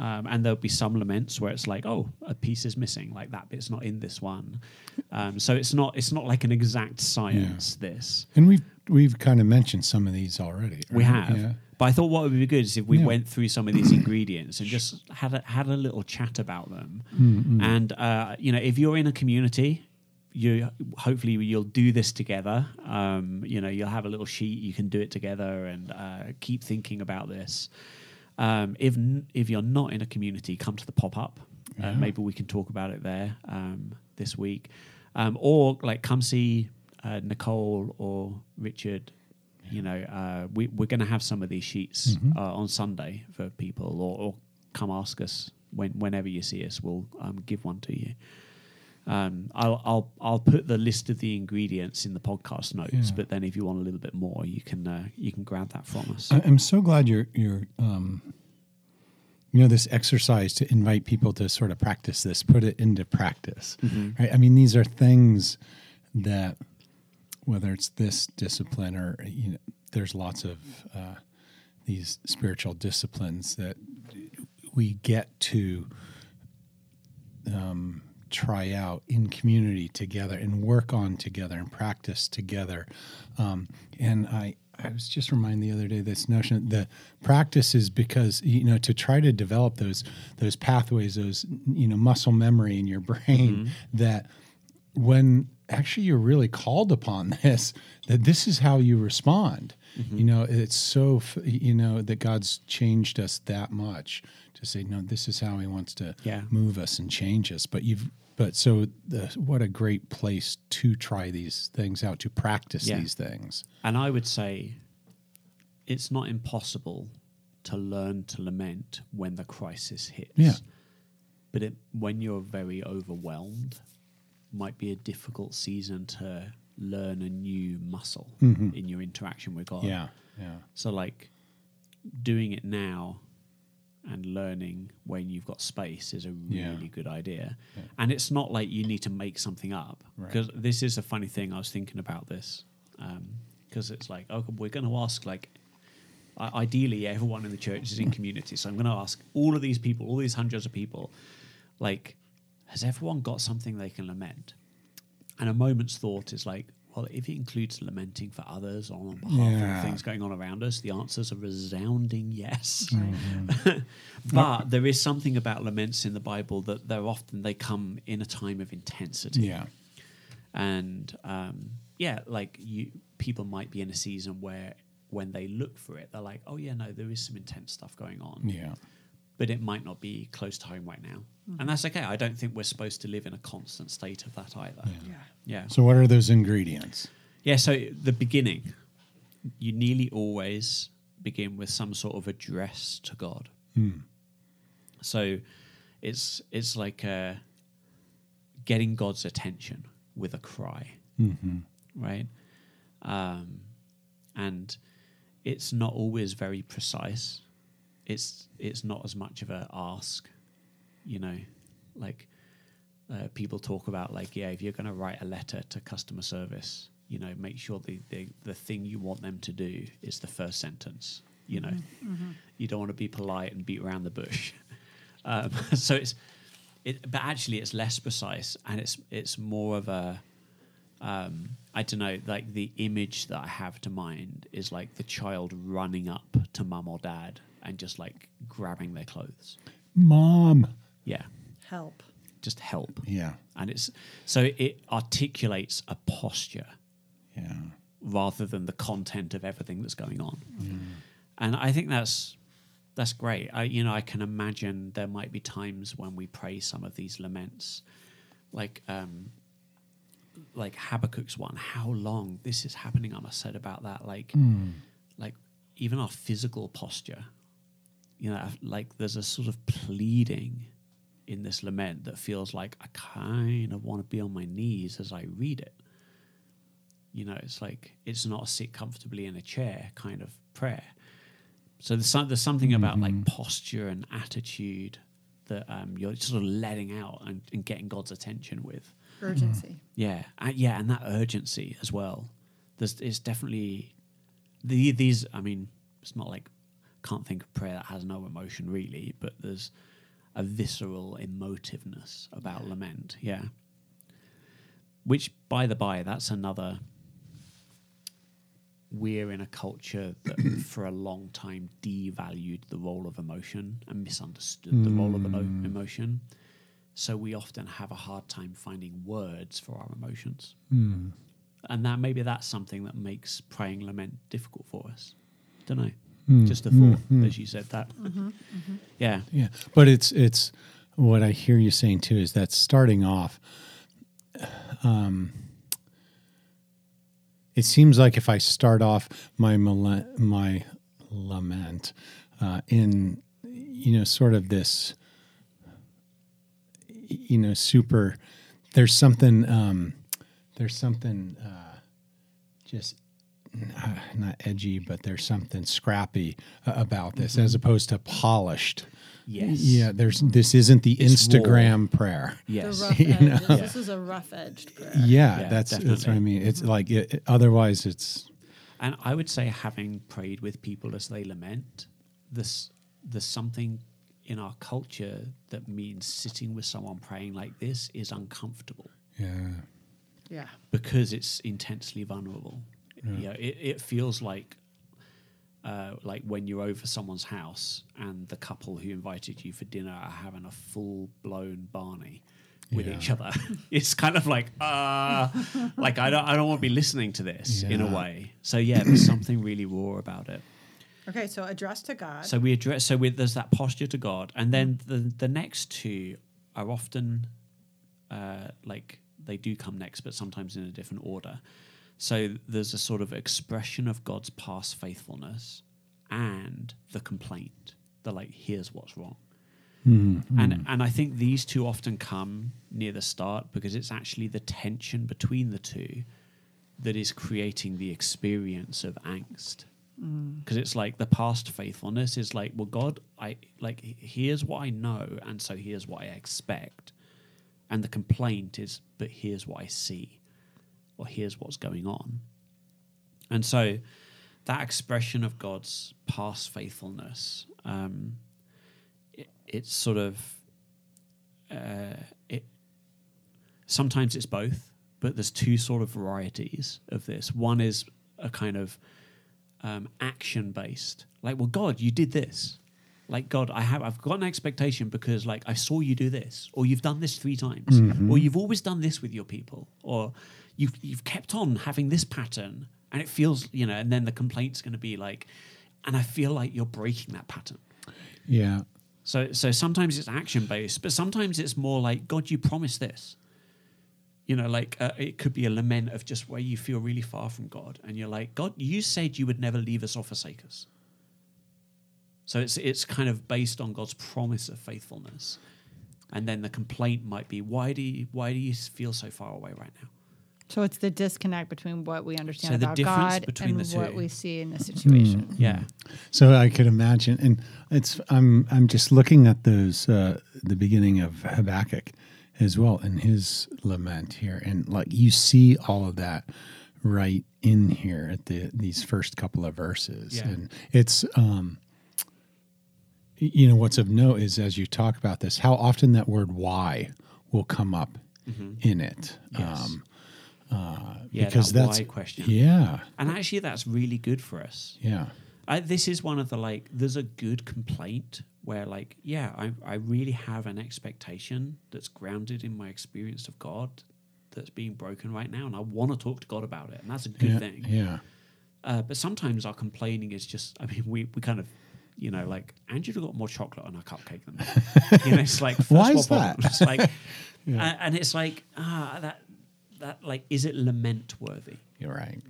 Um, and there'll be some laments where it's like, oh, a piece is missing, like that bit's not in this one. Um, so it's not it's not like an exact science. This And we've, we've kind of mentioned some of these already. we have, Yeah. but I thought what would be good is if we Yeah. went through some of these ingredients and just had a, had a little chat about them. Mm-hmm. And uh, you know, if you're in a community, you hopefully you'll do this together. Um, you know, you'll have a little sheet, you can do it together, and uh, keep thinking about this. Um, if if you're not in a community, come to the pop up. Uh, maybe we can talk about it there um, this week, um, or like come see uh, Nicole or Richard. You know, uh, we, we're going to have some of these sheets Mm-hmm. uh, on Sunday for people, or, or come ask us when whenever you see us. We'll um, give one to you. Um, I'll I'll I'll put the list of the ingredients in the podcast notes, Yeah. but then if you want a little bit more, you can uh, you can grab that from us. I- I'm so glad you're you're um, you know this exercise to invite people to sort of practice this, put it into practice. Right? I mean, these are things that whether it's this discipline or you know, there's lots of uh, these spiritual disciplines that we get to um, try out in community together and work on together and practice together. Um, and I, I was just reminded the other day this notion the practice is because you know to try to develop those those pathways, those you know muscle memory in your brain that when actually you're really called upon this that this is how you respond you know it's so you know that god's changed us that much to say no this is how he wants to Yeah. move us and change us but you've but so the what a great place to try these things out to practice Yeah. these things And I would say it's not impossible to learn to lament when the crisis hits. Yeah. But it, when you're very overwhelmed, might be a difficult season to learn a new muscle mm-hmm. in your interaction with God. Yeah. Yeah. So like doing it now and learning when you've got space is a Yeah. really good idea. And it's not like you need to make something up Right. because this is a funny thing. I was thinking about this um, because it's like, oh, we're going to ask like. i- Ideally, everyone in the church is in community, so I'm going to ask all of these people, all these hundreds of people, like, has everyone got something they can lament? And a moment's thought is like, well, if it includes lamenting for others or on behalf Yeah. of things going on around us, the answer's a resounding yes. Mm-hmm. but there is something about laments in the Bible that they're often they come in a time of intensity. Yeah. And um, yeah, like you people might be in a season where when they look for it, they're like, oh yeah, no, there is some intense stuff going on Yeah. but it might not be close to home right now. And that's okay. I don't think we're supposed to live in a constant state of that either. Yeah. Yeah. So, what are those ingredients? Yeah, so the beginning, you nearly always begin with some sort of address to God. So it's it's like uh, getting God's attention with a cry, right? Um, and it's not always very precise. It's it's not as much of a ask, you know, like uh, people talk about like yeah if you're going to write a letter to customer service you know make sure the, the the thing you want them to do is the first sentence you know you don't want to be polite and beat around the bush um, so it's it but actually it's less precise and it's it's more of a um, I don't know, like the image that I have to mind is like the child running up to mum or dad and just like grabbing their clothes. Mom. Yeah, Help. just help Yeah. and it's so it articulates a posture Yeah. rather than the content of everything that's going on and i think that's that's great I, you know i can imagine there might be times when we pray some of these laments like um like habakkuk's one how long this is happening i must said about that like like even our physical posture you know like there's a sort of pleading in this lament that feels like i kind of want to be on my knees as i read it you know it's like it's not a sit comfortably in a chair kind of prayer so there's, some, there's something about like posture and attitude that um, you're sort of letting out and, and getting god's attention with Urgency. yeah, uh, yeah, and that urgency as well. There's, it's definitely the these. I mean, it's not like can't think of prayer that has no emotion really, but there's a visceral emotiveness about lament. Yeah, which, by the by, that's another. We're in a culture that, for a long time, devalued the role of emotion and misunderstood the role of emo- mm. emotion. So we often have a hard time finding words for our emotions. Mm. And that maybe that's something that makes praying lament difficult for us. Don't know. Just a thought as you said that. Yeah. Yeah, but it's it's what I hear you saying too is that starting off, um, it seems like if I start off my mala- my lament uh, in you know sort of this you know super there's something um, there's something uh, just not edgy, but there's something scrappy uh, about this as opposed to polished. Yes. Yeah, there's this isn't the It's raw. Instagram prayer. Yes. The rough You edge. know? This is a rough edged prayer. Yeah, Yeah, that's that's what I mean. It's like it, it- otherwise it's And I would say, having prayed with people as they lament, this there's something in our culture that means sitting with someone praying like this is uncomfortable yeah. Yeah. because it's intensely vulnerable. You know, it, it feels like uh, like when you're over someone's house and the couple who invited you for dinner are having a full blown Barney with Yeah. each other. it's kind of like uh like I don't I don't want to be listening to this in a way. So yeah, there's something really raw about it. Okay, so address to God. So we address. So we, there's that posture to God, and then the the next two are often uh, like they do come next, but sometimes in a different order. So there's a sort of expression of God's past faithfulness and the complaint. The like, here's what's wrong. Mm-hmm. And and I think these two often come near the start because it's actually the tension between the two that is creating the experience of angst. Mm. Because it's like the past faithfulness is like well god i like here's what i know and so here's what i expect. And the complaint is but here's what i see or here's what's going on and so that expression of god's past faithfulness um it, it's sort of uh it sometimes it's both but there's two sort of varieties of this one is a kind of um, action based. Like, well, God, you did this. Like, God, I have I've got an expectation because like I saw you do this, or you've done this three times, or you've always done this with your people, or you've you've kept on having this pattern, and it feels you know, and then the complaint's going to be like, and I feel like you're breaking that pattern. Yeah. So so sometimes it's action based, but sometimes it's more like God, you promised this. You know, like uh, it could be a lament of just where you feel really far from God, and you're like, God, you said you would never leave us or forsake us. So it's it's kind of based on God's promise of faithfulness, and then the complaint might be, why do you, why do you feel so far away right now? So it's the disconnect between what we understand So the about difference God between and the what we see in the situation. Yeah, So I could imagine, and it's I'm I'm just looking at those uh, the beginning of Habakkuk as well, and his lament here, and like you see all of that right in here at the these first couple of verses, Yeah. and it's um, you know what's of note is as you talk about this, how often that word "why" will come up in it. Mm-hmm. Yes. Um, yeah, because that that's why question. yeah, And actually, that's really good for us. yeah, I, this is one of the like there's a good complaint where like yeah I, I really have an expectation that's grounded in my experience of god that's being broken right now and i want to talk to god about it and that's a good yeah, thing yeah. uh, but sometimes our complaining is just i mean we, we kind of you know like andrew got more chocolate on our cupcake than me you know it's like Why is that? problems. like Yeah. and, and it's like ah that that like is it lament worthy You're right.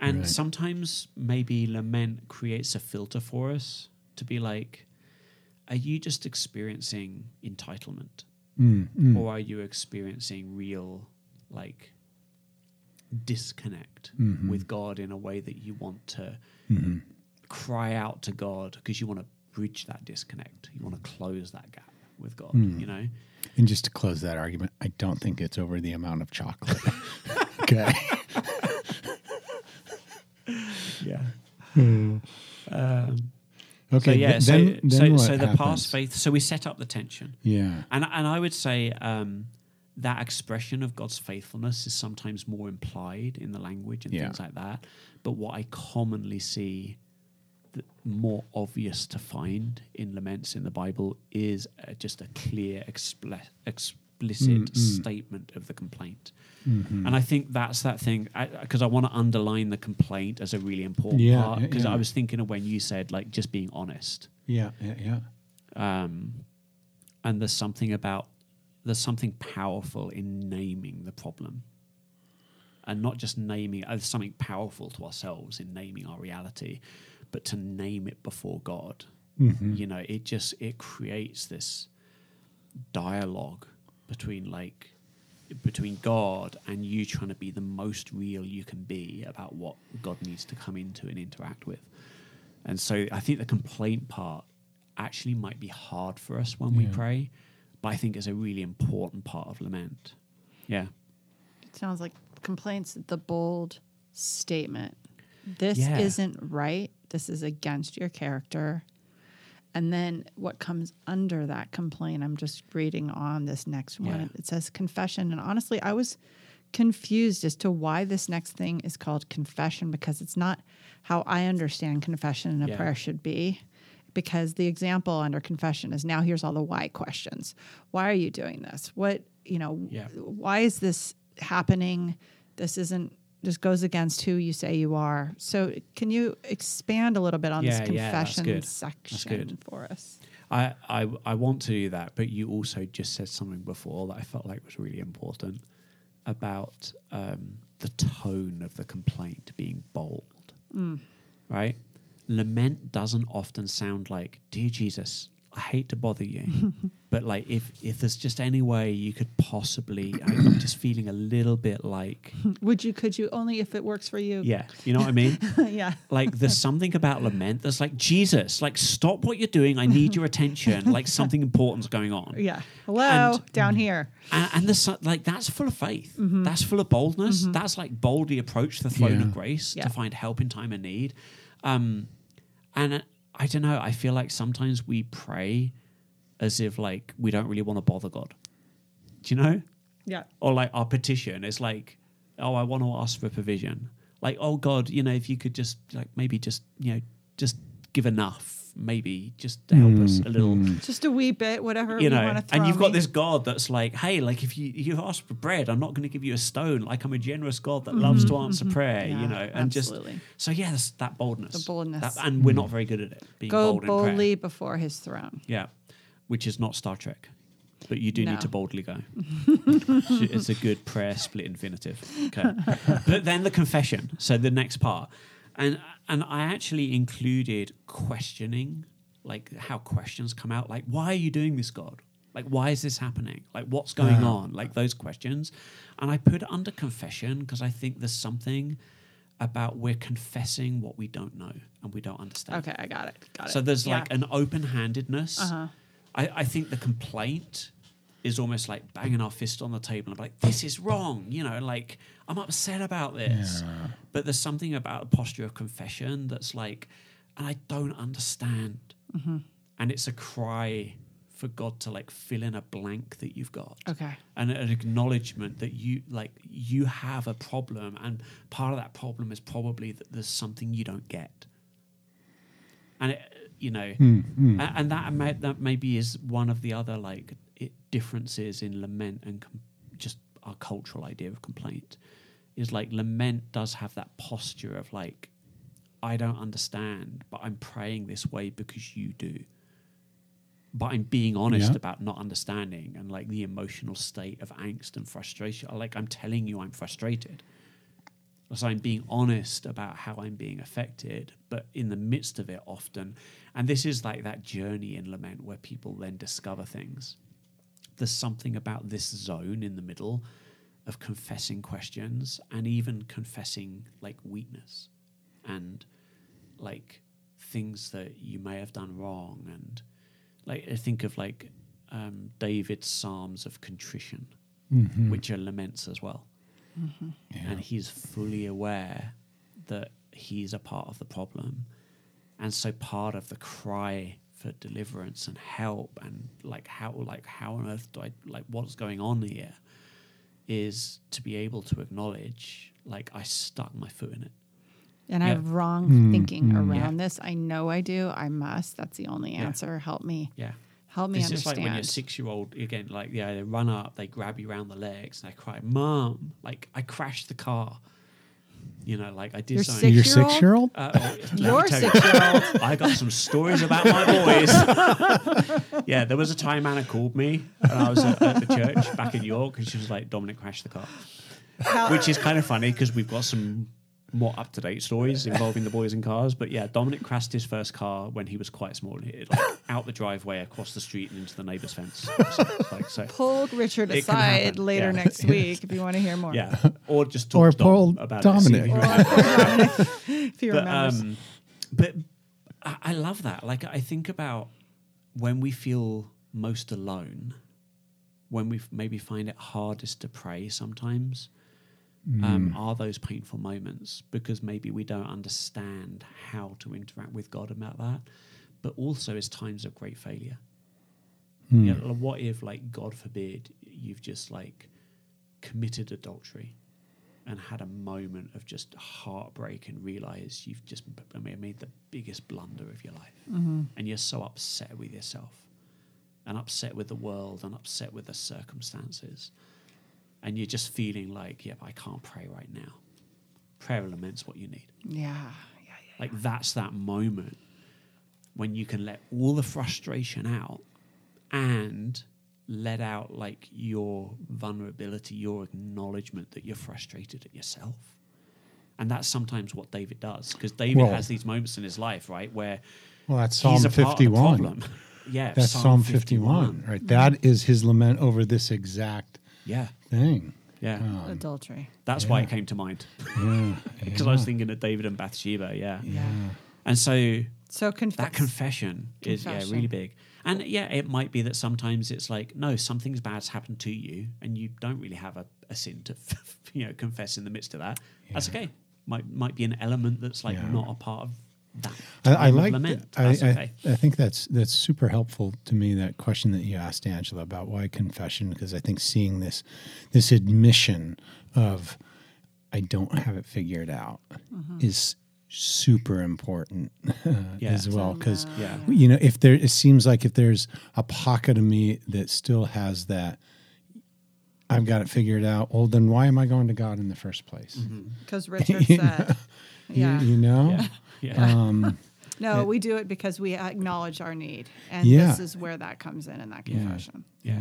and Right. sometimes maybe lament creates a filter for us to be like, are you just experiencing entitlement? Mm, mm. Or are you experiencing real, like, disconnect Mhm. with God in a way that you want to Mhm. cry out to God because you want to bridge that disconnect? You want to close that gap with God, Mm. you know? And just to close that argument, I don't think it's over the amount of chocolate. okay. Yeah. Um, Okay. so yeah, th- so then, then so, so the happens? past faith. So we set up the tension. Yeah. And and I would say um, that expression of God's faithfulness is sometimes more implied in the language and Yeah. things like that. But what I commonly see more obvious to find in laments in the Bible is uh, just a clear, expli- explicit Mm, mm. statement of the complaint. Mhm. And I think that's that thing because I, want to underline the complaint as a really important Yeah, part. Because yeah. I was thinking of when you said like just being honest yeah. Yeah. Yeah. um, and there's something about there's something powerful in naming the problem and not just naming uh, there's something powerful to ourselves in naming our reality but to name it before god Mhm. you know it just it creates this dialogue between like between god and you trying to be the most real you can be about what god needs to come into and interact with and so I think the complaint part actually might be hard for us when we pray, but I think is a really important part of lament. Yeah. It sounds like complaints, the bold statement. This Yeah. isn't right. This is against your character. And then what comes under that complaint, I'm just reading on this next one. Yeah. It says confession. And honestly, I was confused as to why this next thing is called confession because it's not how I understand confession in a Yeah. prayer should be. Because the example under confession is now here's all the why questions. Why are you doing this? What, you know, Yeah. why is this happening? This isn't this goes against who you say you are. So can you expand a little bit on Yeah, this yeah, that's confession. That's section good. for us? I, I I want to do that, but you also just said something before that I felt like was really important about um, the tone of the complaint being bold. Right? Lament doesn't often sound like, Dear Jesus, I hate to bother you, but like if if there's just any way you could possibly, I'm just feeling a little bit like, Would you? Could you? Only if it works for you. yeah, you know what I mean? yeah. like there's something about lament that's like Jesus, like stop what you're doing. I need your attention. Like something important's going on. Yeah. Hello, And- down here. And, and there's like that's full of faith. That's full of boldness. That's like boldly approach the throne Yeah. of grace Yeah. to find help in time of need. Um, and uh, I don't know. I feel like sometimes we pray as if like we don't really want to bother God. Do you know? Yeah. Or like our petition is like, oh, I want to ask for provision. Like, oh God, you know, if you could just like maybe just you know just give enough, maybe just to help us mm, a little mm. Just a wee bit, whatever you know, want to throw and you've me. got this God that's like, hey, like if you you ask for bread, I'm not going to give you a stone. Like I'm a generous God that loves to mm-hmm. answer mm-hmm. prayer. Mm-hmm. Yeah, you know, and absolutely. just so yeah, that boldness. The boldness. That- and we're not mm. very good at it. Being Go bold in boldly before his throne. Yeah, which is not Star Trek, but you do No. need to boldly go. it's a good prayer split infinitive. Okay, but then the confession. So the next part, and and I actually included questioning, like how questions come out, like why are you doing this, God? Like why is this happening? Like what's going Yeah. on? Like those questions, and I put it under confession because I think there's something about we're confessing what we don't know and we don't understand. Okay, I got it. Got it. So there's Yeah. like an open handedness. Uh-huh. I, I think the complaint is almost like banging our fist on the table and be like, this is wrong, you know, like I'm upset about this. Yeah. But there's something about a posture of confession that's like, and I don't understand. Mm-hmm. And it's a cry for God to like fill in a blank that you've got Okay. and an acknowledgement that you like you have a problem and part of that problem is probably that there's something you don't get and it, you know Hmm, a- and that may, that maybe is one of the other like it, differences in lament and com- just our cultural idea of complaint is like lament does have that posture of like i don't understand but i'm praying this way because you do but I'm being honest Yeah. about not understanding and like the emotional state of angst and frustration. Like I'm telling you, I'm frustrated. So I'm being honest about how I'm being affected, but in the midst of it, often, and this is like that journey in lament where people then discover things. There's something about this zone in the middle of confessing questions and even confessing like weakness and like things that you may have done wrong and like I think of like um, David's psalms of contrition, Mhm. which are laments as well, Yeah. and he's fully aware that he's a part of the problem, and so part of the cry for deliverance and help and like how like how on earth do I like what's going on here is to be able to acknowledge like I stuck my foot in it. And I have wrong Mm, thinking mm. around Yeah. this. I know I do. I must. That's the only Yeah. answer. Help me. Yeah. Help me it's just understand. like when you're six year old again, like yeah, they run up, they grab you around the legs, and they cry, "Mom!" Like I crashed the car. You know, like I did You're something. six- Your Six-year-old? six-year-old? Uh, oh, let me You're tell you, six-year-old. I got some stories about my boys. yeah, there was a time Anna called me, and I was at, at the church back in York, and she was like, "Dominic crashed the car," How- which is kind of funny because we've got some more up to date stories involving the boys in cars. But yeah, Dominic crashed his first car when he was quite small, He- like out the driveway, across the street, and into the neighbour's fence. So, like so. Pulled Richard aside later Yeah. next week if you want to hear more. Yeah, or just Or talk to Dom pull about Dominic. it. see if Or- remembers. if you but remember. um, but I, I love that. Like I think about when we feel most alone, when we maybe find it hardest to pray. Sometimes um, are those painful moments because maybe we don't understand how to interact with God about that. But also, it's times of great failure. Hmm. Yeah, like, what if, like, God forbid, you've just like committed adultery and had a moment of just heartbreak and realize you've just b- b- made the biggest blunder of your life, Mm-hmm. and you're so upset with yourself, and upset with the world, and upset with the circumstances, and you're just feeling like, yeah, I can't pray right now. Prayer lament's what you need. yeah. Yeah. Yeah. Like that's that moment when you can let all the frustration out and let out like your vulnerability, your acknowledgement that you're frustrated at yourself. And that's sometimes what David does because David Well- has these moments in his life, right, where Well, that's he's Psalm a part of the 51. problem. yeah, That's Psalm 51, right? That is his lament over this exact Yeah, thing. yeah. Um, Adultery. That's why it came to mind Yeah. because I was thinking of David and Bathsheba. Yeah, Yeah. and so So confess. that confession, is yeah really big. And yeah, it might be that sometimes it's like no, something's bad's happened to you, and you don't really have a, a sin to you know confess in the midst of that. That's okay. Might might be an element that's like Yeah. not a part of that. I, I time of like. lament. I, That's I, okay. I think that's that's super helpful to me. That question that you asked Angela about why confession, because I think seeing this this admission of I don't have it figured out mm-hmm. is super important uh, Yeah. as well. Oh, because Yeah. you know, if there, it seems like if there's a pocket of me that still has that. I've got it figured out. Well, then why am I going to God in the first place? Mm-hmm. Because Richard said, You- yeah. You, know? Yeah, yeah. Um, No, It- we do it because we acknowledge our need. And Yeah. this is where that comes in in that confession. Yeah.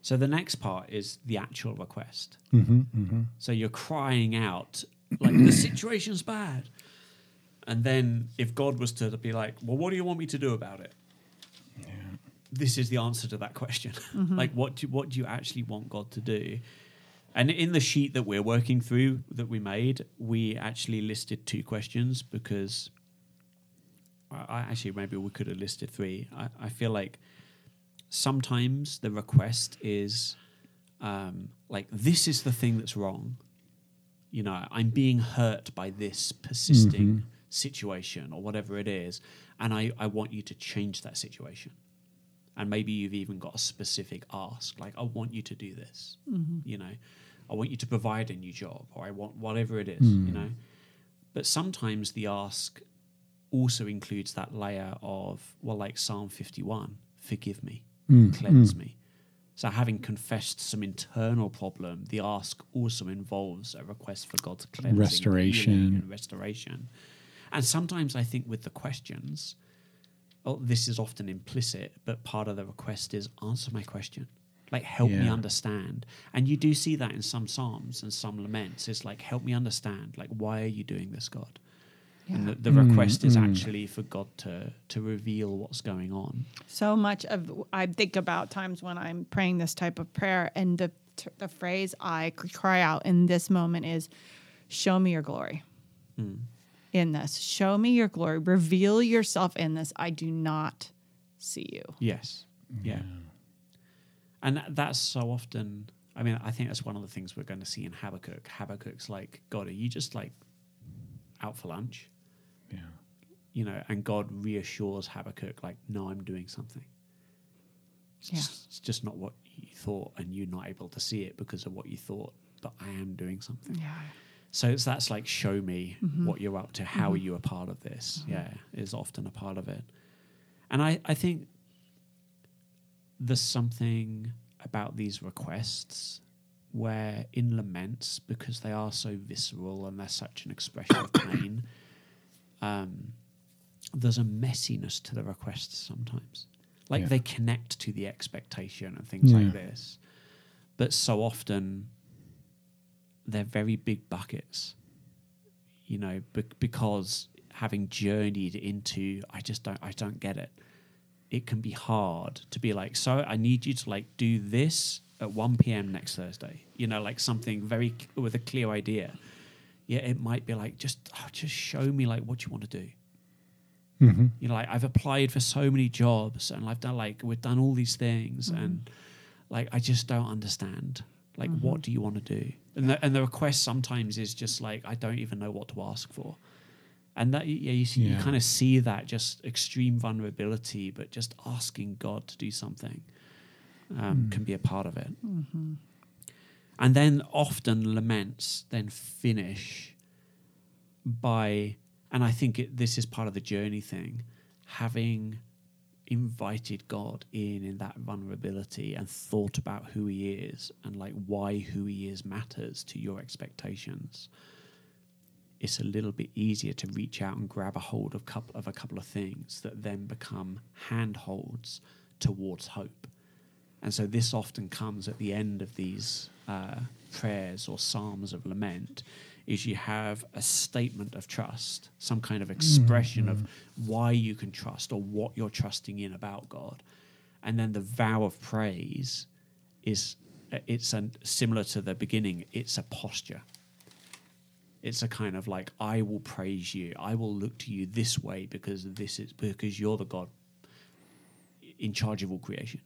So the next part is the actual request. hmm hmm So you're crying out like the situation's bad. And then if God was to be like, "Well, what do you want me to do about it?" This is the answer to that question. like what do what do you actually want God to do? And in the sheet that we're working through that we made, we actually listed two questions because I, I actually maybe we could have listed three. I, I feel like sometimes the request is um, like this is the thing that's wrong. You know, I'm being hurt by this persisting situation or whatever it is, and I, I want you to change that situation. And maybe you've even got a specific ask, like I want you to do this. You know, I want you to provide a new job, or I want whatever it is. You hmm. know, but sometimes the ask also includes that layer of well, like Psalm 51, forgive me, hmm. Hmm. cleanse me. So, having confessed some internal problem, the ask also involves a request for God's cleansing, Restoration. and restoration. And sometimes I think with the questions, well, this is often implicit, but part of the request is answer my question. Like, help me understand. And you do see that in some Psalms and some laments. It's like, help me understand. Like, why are you doing this, God? And the, the mm, request is mm. actually for God to, to reveal what's going on. So much of I think about times when I'm praying this type of prayer, and the t- the phrase I c- cry out in this moment is, "Show me your glory." Mm. In this, show me your glory. Reveal yourself in this. I do not see you. Yes. Yeah. And that's so often, I mean, I think that's one of the things we're going to see in Habakkuk. Habakkuk's like, God, are you just like out for lunch? Yeah. You know, and God reassures Habakkuk, like, no, I'm doing something. It's, Yeah. just, it's just not what you thought, and you're not able to see it because of what you thought, but I am doing something. Yeah. So it's that's like show me mm-hmm. what you're up to. How mm-hmm. are you a part of this? Mm-hmm. Yeah, is often a part of it. And I, I think there's something about these requests where in laments, because they are so visceral and they're such an expression of pain, um, there's a messiness to the requests sometimes. Like Yeah. they connect to the expectation and things Yeah. like this. But so often they're very big buckets, you know, be- because having journeyed into, I just don't, I don't get it. It can be hard to be like, so I need you to like do this at 1 p.m. next Thursday, you know, like something very with a clear idea. Yeah, it might be like, just, oh, just show me like what you want to do. hmm You know, like I've applied for so many jobs and I've done like, we've done all these things and like, I just don't understand. Like, what do you want to do? And the, and the request sometimes is just like, I don't even know what to ask for. And that, yeah, you, see, you kind of see that just extreme vulnerability, but just asking God to do something um, can be a part of it. And then often laments then finish by, and I think it, this is part of the journey thing, having invited God in in that vulnerability and thought about who He is and like why who He is matters to your expectations. It's a little bit easier to reach out and grab a hold of couple of a couple of things that then become handholds towards hope. And so this often comes at the end of these uh, prayers or psalms of lament, is you have a statement of trust, some kind of expression of why you can trust or what you're trusting in about God. And then the vow of praise is it's a, similar to the beginning, it's a posture. It's a kind of like I will praise you. I will look to you this way because this is because you're the God in charge of all creation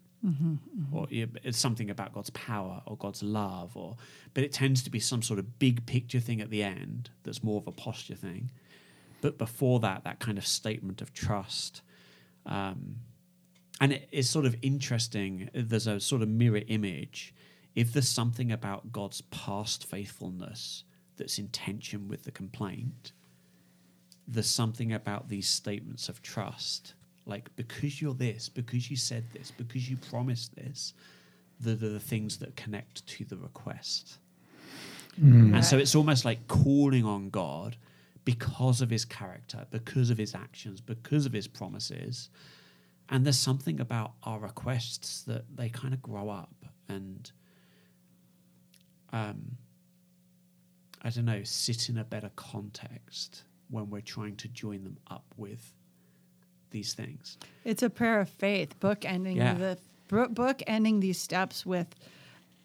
or it's something about God's power or God's love, or but it tends to be some sort of big picture thing at the end that's more of a posture thing. But before that, that kind of statement of trust, um, and it's sort of interesting. There's a sort of mirror image. If there's something about God's past faithfulness that's in tension with the complaint, there's something about these statements of trust. Like because you're this because you said this because you promised this the the, the things that connect to the request. And so it's almost like calling on god because of his character because of his actions because of his promises. And there's something about our requests that they kind of grow up and um i don't know sit in a better context when we're trying to join them up with these things. It's a prayer of faith, book ending Yeah. the book ending these steps with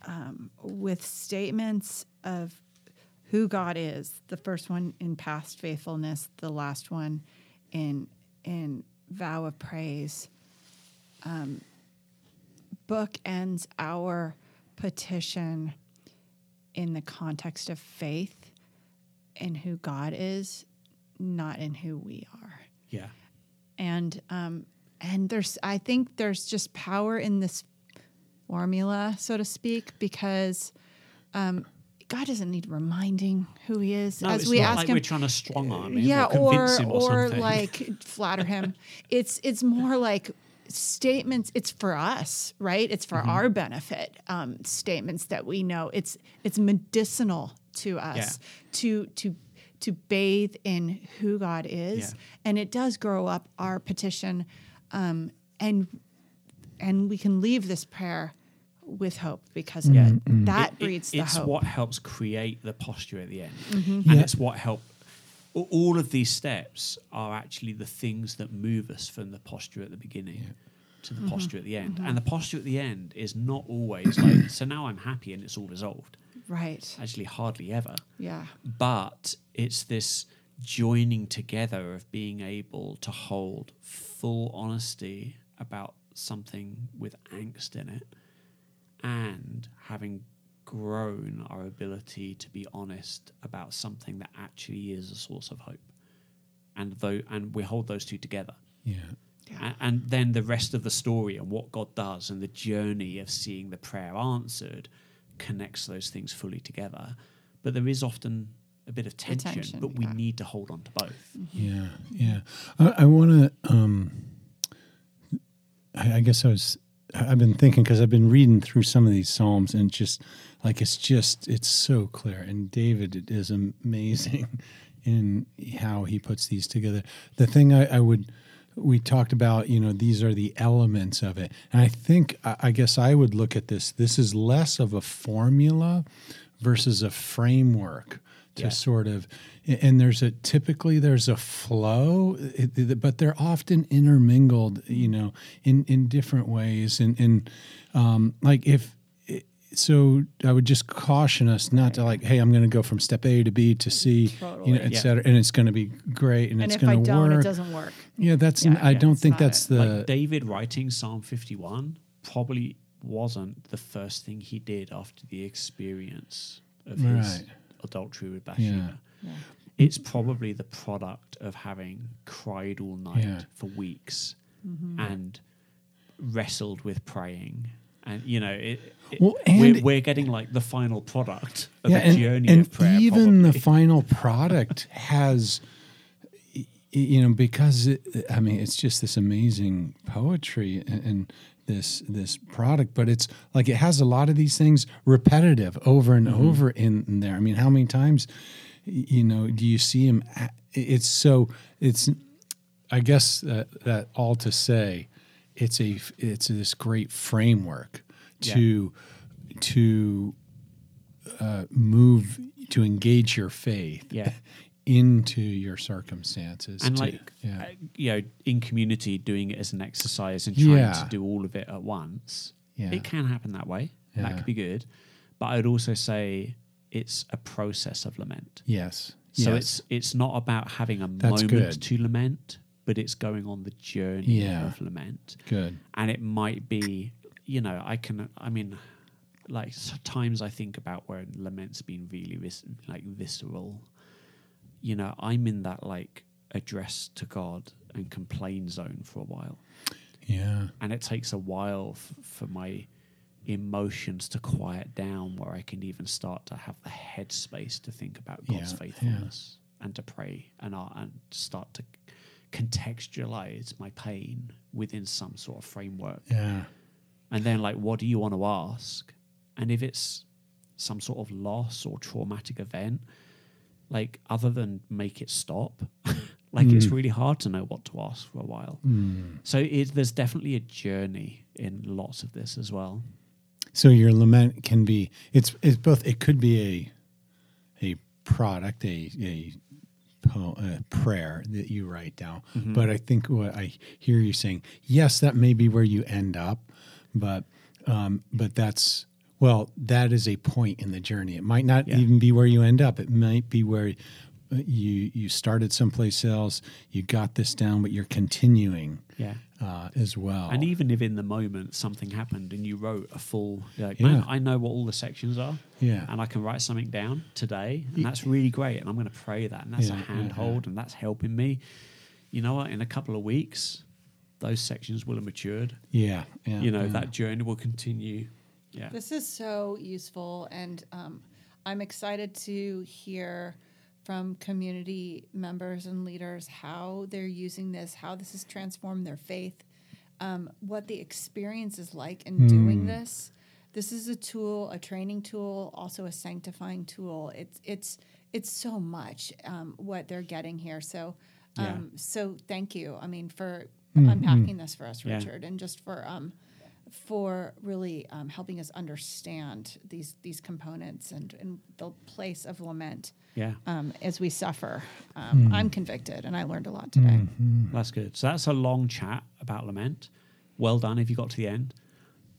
um, with statements of who God is. The first one in past faithfulness, the last one in in vow of praise. Um, book ends our petition in the context of faith in who God is, not in who we are Yeah. and um, and there's I think there's just power in this formula, so to speak, because um, God doesn't need reminding who He is No, as it's we not ask like Him. we're trying to strong arm him yeah, or or or, or like flatter him. It's it's more like statements. It's for us, right? It's Mm-hmm. for our benefit. Um, statements that we know. It's it's medicinal to us Yeah. to to to bathe in who God is, Yeah. and it does grow up our petition, um, and and we can leave this prayer with hope because of Yeah. it. That It- it- breeds the it's hope. what helps create the posture at the end, Mm-hmm. and Yeah. it's what help. A- All of these steps are actually the things that move us from the posture at the beginning to the Mm-hmm. posture at the end. And the posture at the end is not always like, so now I'm happy and it's all resolved. right. Actually, hardly ever. Yeah. but it's this joining together of being able to hold full honesty about something with angst in it and having grown our ability to be honest about something that actually is a source of hope and though and we hold those two together Yeah. Yeah. a- and then the rest of the story and what God does and the journey of seeing the prayer answered connects those things fully together. But there is often a bit of tension, tension, but we yeah. need to hold on to both. Yeah, yeah. I, I want to. Um, I, I guess I was. I've been thinking because I've been reading through some of these psalms and just like it's just it's so clear. And David is amazing in how he puts these together. The thing I, I would we talked about, you know, these are the elements of it, and I think I, I guess I would look at this. This is less of a formula versus a framework to Yeah. sort of and there's a typically there's a flow but they're often intermingled you know in in different ways and and um like if so i would just caution us not to like hey i'm going to go from step a to b to c you know Totally. et Yeah. cetera and it's going to be great and, And it's going to work it doesn't work. yeah that's Yeah, i yeah, don't think that's it. the like David writing Psalm 51 probably wasn't the first thing he did after the experience of his Right. adultery with Bathsheba. Yeah. It's probably the product of having cried all night Yeah. for weeks Mm-hmm. and wrestled with praying. And you know, it, it- Well, we're, we're getting like the final product of yeah, and, journey and of prayer. even the final product has you know because it, i mean it's just this amazing poetry and, and this this product but it's like it has a lot of these things repetitive over and Mm-hmm. over in, in there i mean how many times you know do you see him it's so it's i guess that, that all to say it's a it's this great framework Yeah. to to uh, move to engage your faith Yeah. into your circumstances. and to- like yeah. uh, you know in community doing it as an exercise and trying Yeah. to do all of it at once Yeah. it can happen that way that could be good but i'd also say it's a process of lament yes. so yes. it's it's not about having a That's moment good. to lament but it's going on the journey Yeah. of lament good. and it might be you know i can i mean like times i think about where lament's been really vis- like visceral you know i'm in that like address to god and complain zone for a while Yeah. and it takes a while f- for my emotions to quiet down where i can even start to have the headspace to think about god's Yeah, faithfulness and to pray and, uh, and start to contextualize my pain within some sort of framework. Yeah. and then like what do you want to ask? And if it's some sort of loss or traumatic event like other than make it stop like it's mm. really hard to know what to ask for a while. Mm. So it, there's definitely a journey in lots of this as well. So your lament can be it's it's both it could be a a product a a, po- a prayer that you write down. But I think what I hear you saying yes that may be where you end up but um, but that's well that is a point in the journey. It might not Yeah. even be where you end up. It might be where uh, you you started someplace else you got this down but you're continuing. Yeah uh, as well and even if in the moment something happened and you wrote a full like Yeah. man i know what all the sections are Yeah. and i can write something down today and that's really great and i'm going to pray that and that's Yeah, a yeah, handhold and that's helping me you know what in a couple of weeks those sections will have matured yeah, yeah you know yeah. that journey will continue yeah This is so useful, and um, I'm excited to hear from community members and leaders how they're using this, how this has transformed their faith, um, what the experience is like in doing this. This is a tool, a training tool, also a sanctifying tool. It's it's it's so much um, what they're getting here. So, um, Yeah. so thank you. I mean, for Mm-hmm. unpacking this for us, Yeah. Richard, and just for um, for really um, helping us understand these these components and, and the place of lament yeah um, as we suffer. Um, Hmm. I'm convicted, and I learned a lot today. That's good. So that's a long chat about lament. Well done if you got to the end.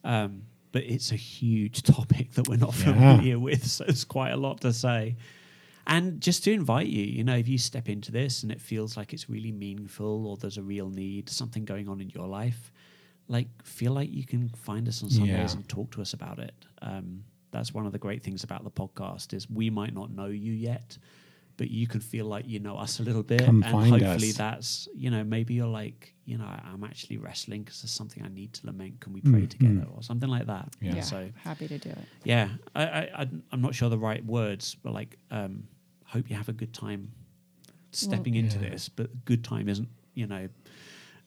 Um, but it's a huge topic that we're not Yeah. familiar with, so it's quite a lot to say. And just to invite you, you know, if you step into this and it feels like it's really meaningful or there's a real need, something going on in your life, like feel like you can find us on Sundays Yeah. and talk to us about it. Um, that's one of the great things about the podcast is we might not know you yet, but you can feel like you know us a little bit, Come and find hopefully us. that's you know maybe you're like you know I'm actually wrestling because there's something I need to lament. Can we pray Mm, together or something like that? Yeah. Yeah, So happy to do it. yeah, I, I I'm- I'm not sure the right words, but like um, hope you have a good time stepping into Yeah. this. But good time isn't you know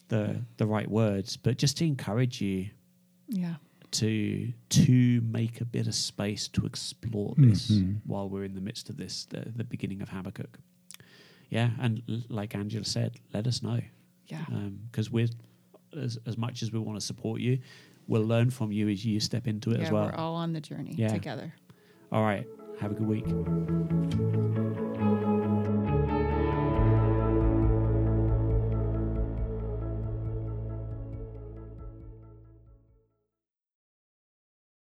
the the right words, but just to encourage you Yeah, to to make a bit of space to explore this Mhm. while we're in the midst of this the, the beginning of Habakkuk. Yeah, and l- like Angela said, let us know yeah, because we're as as much as we want to support you, we'll learn from you as you step into it yeah. as well. We're all on the journey Yeah. together. All right, have a good week.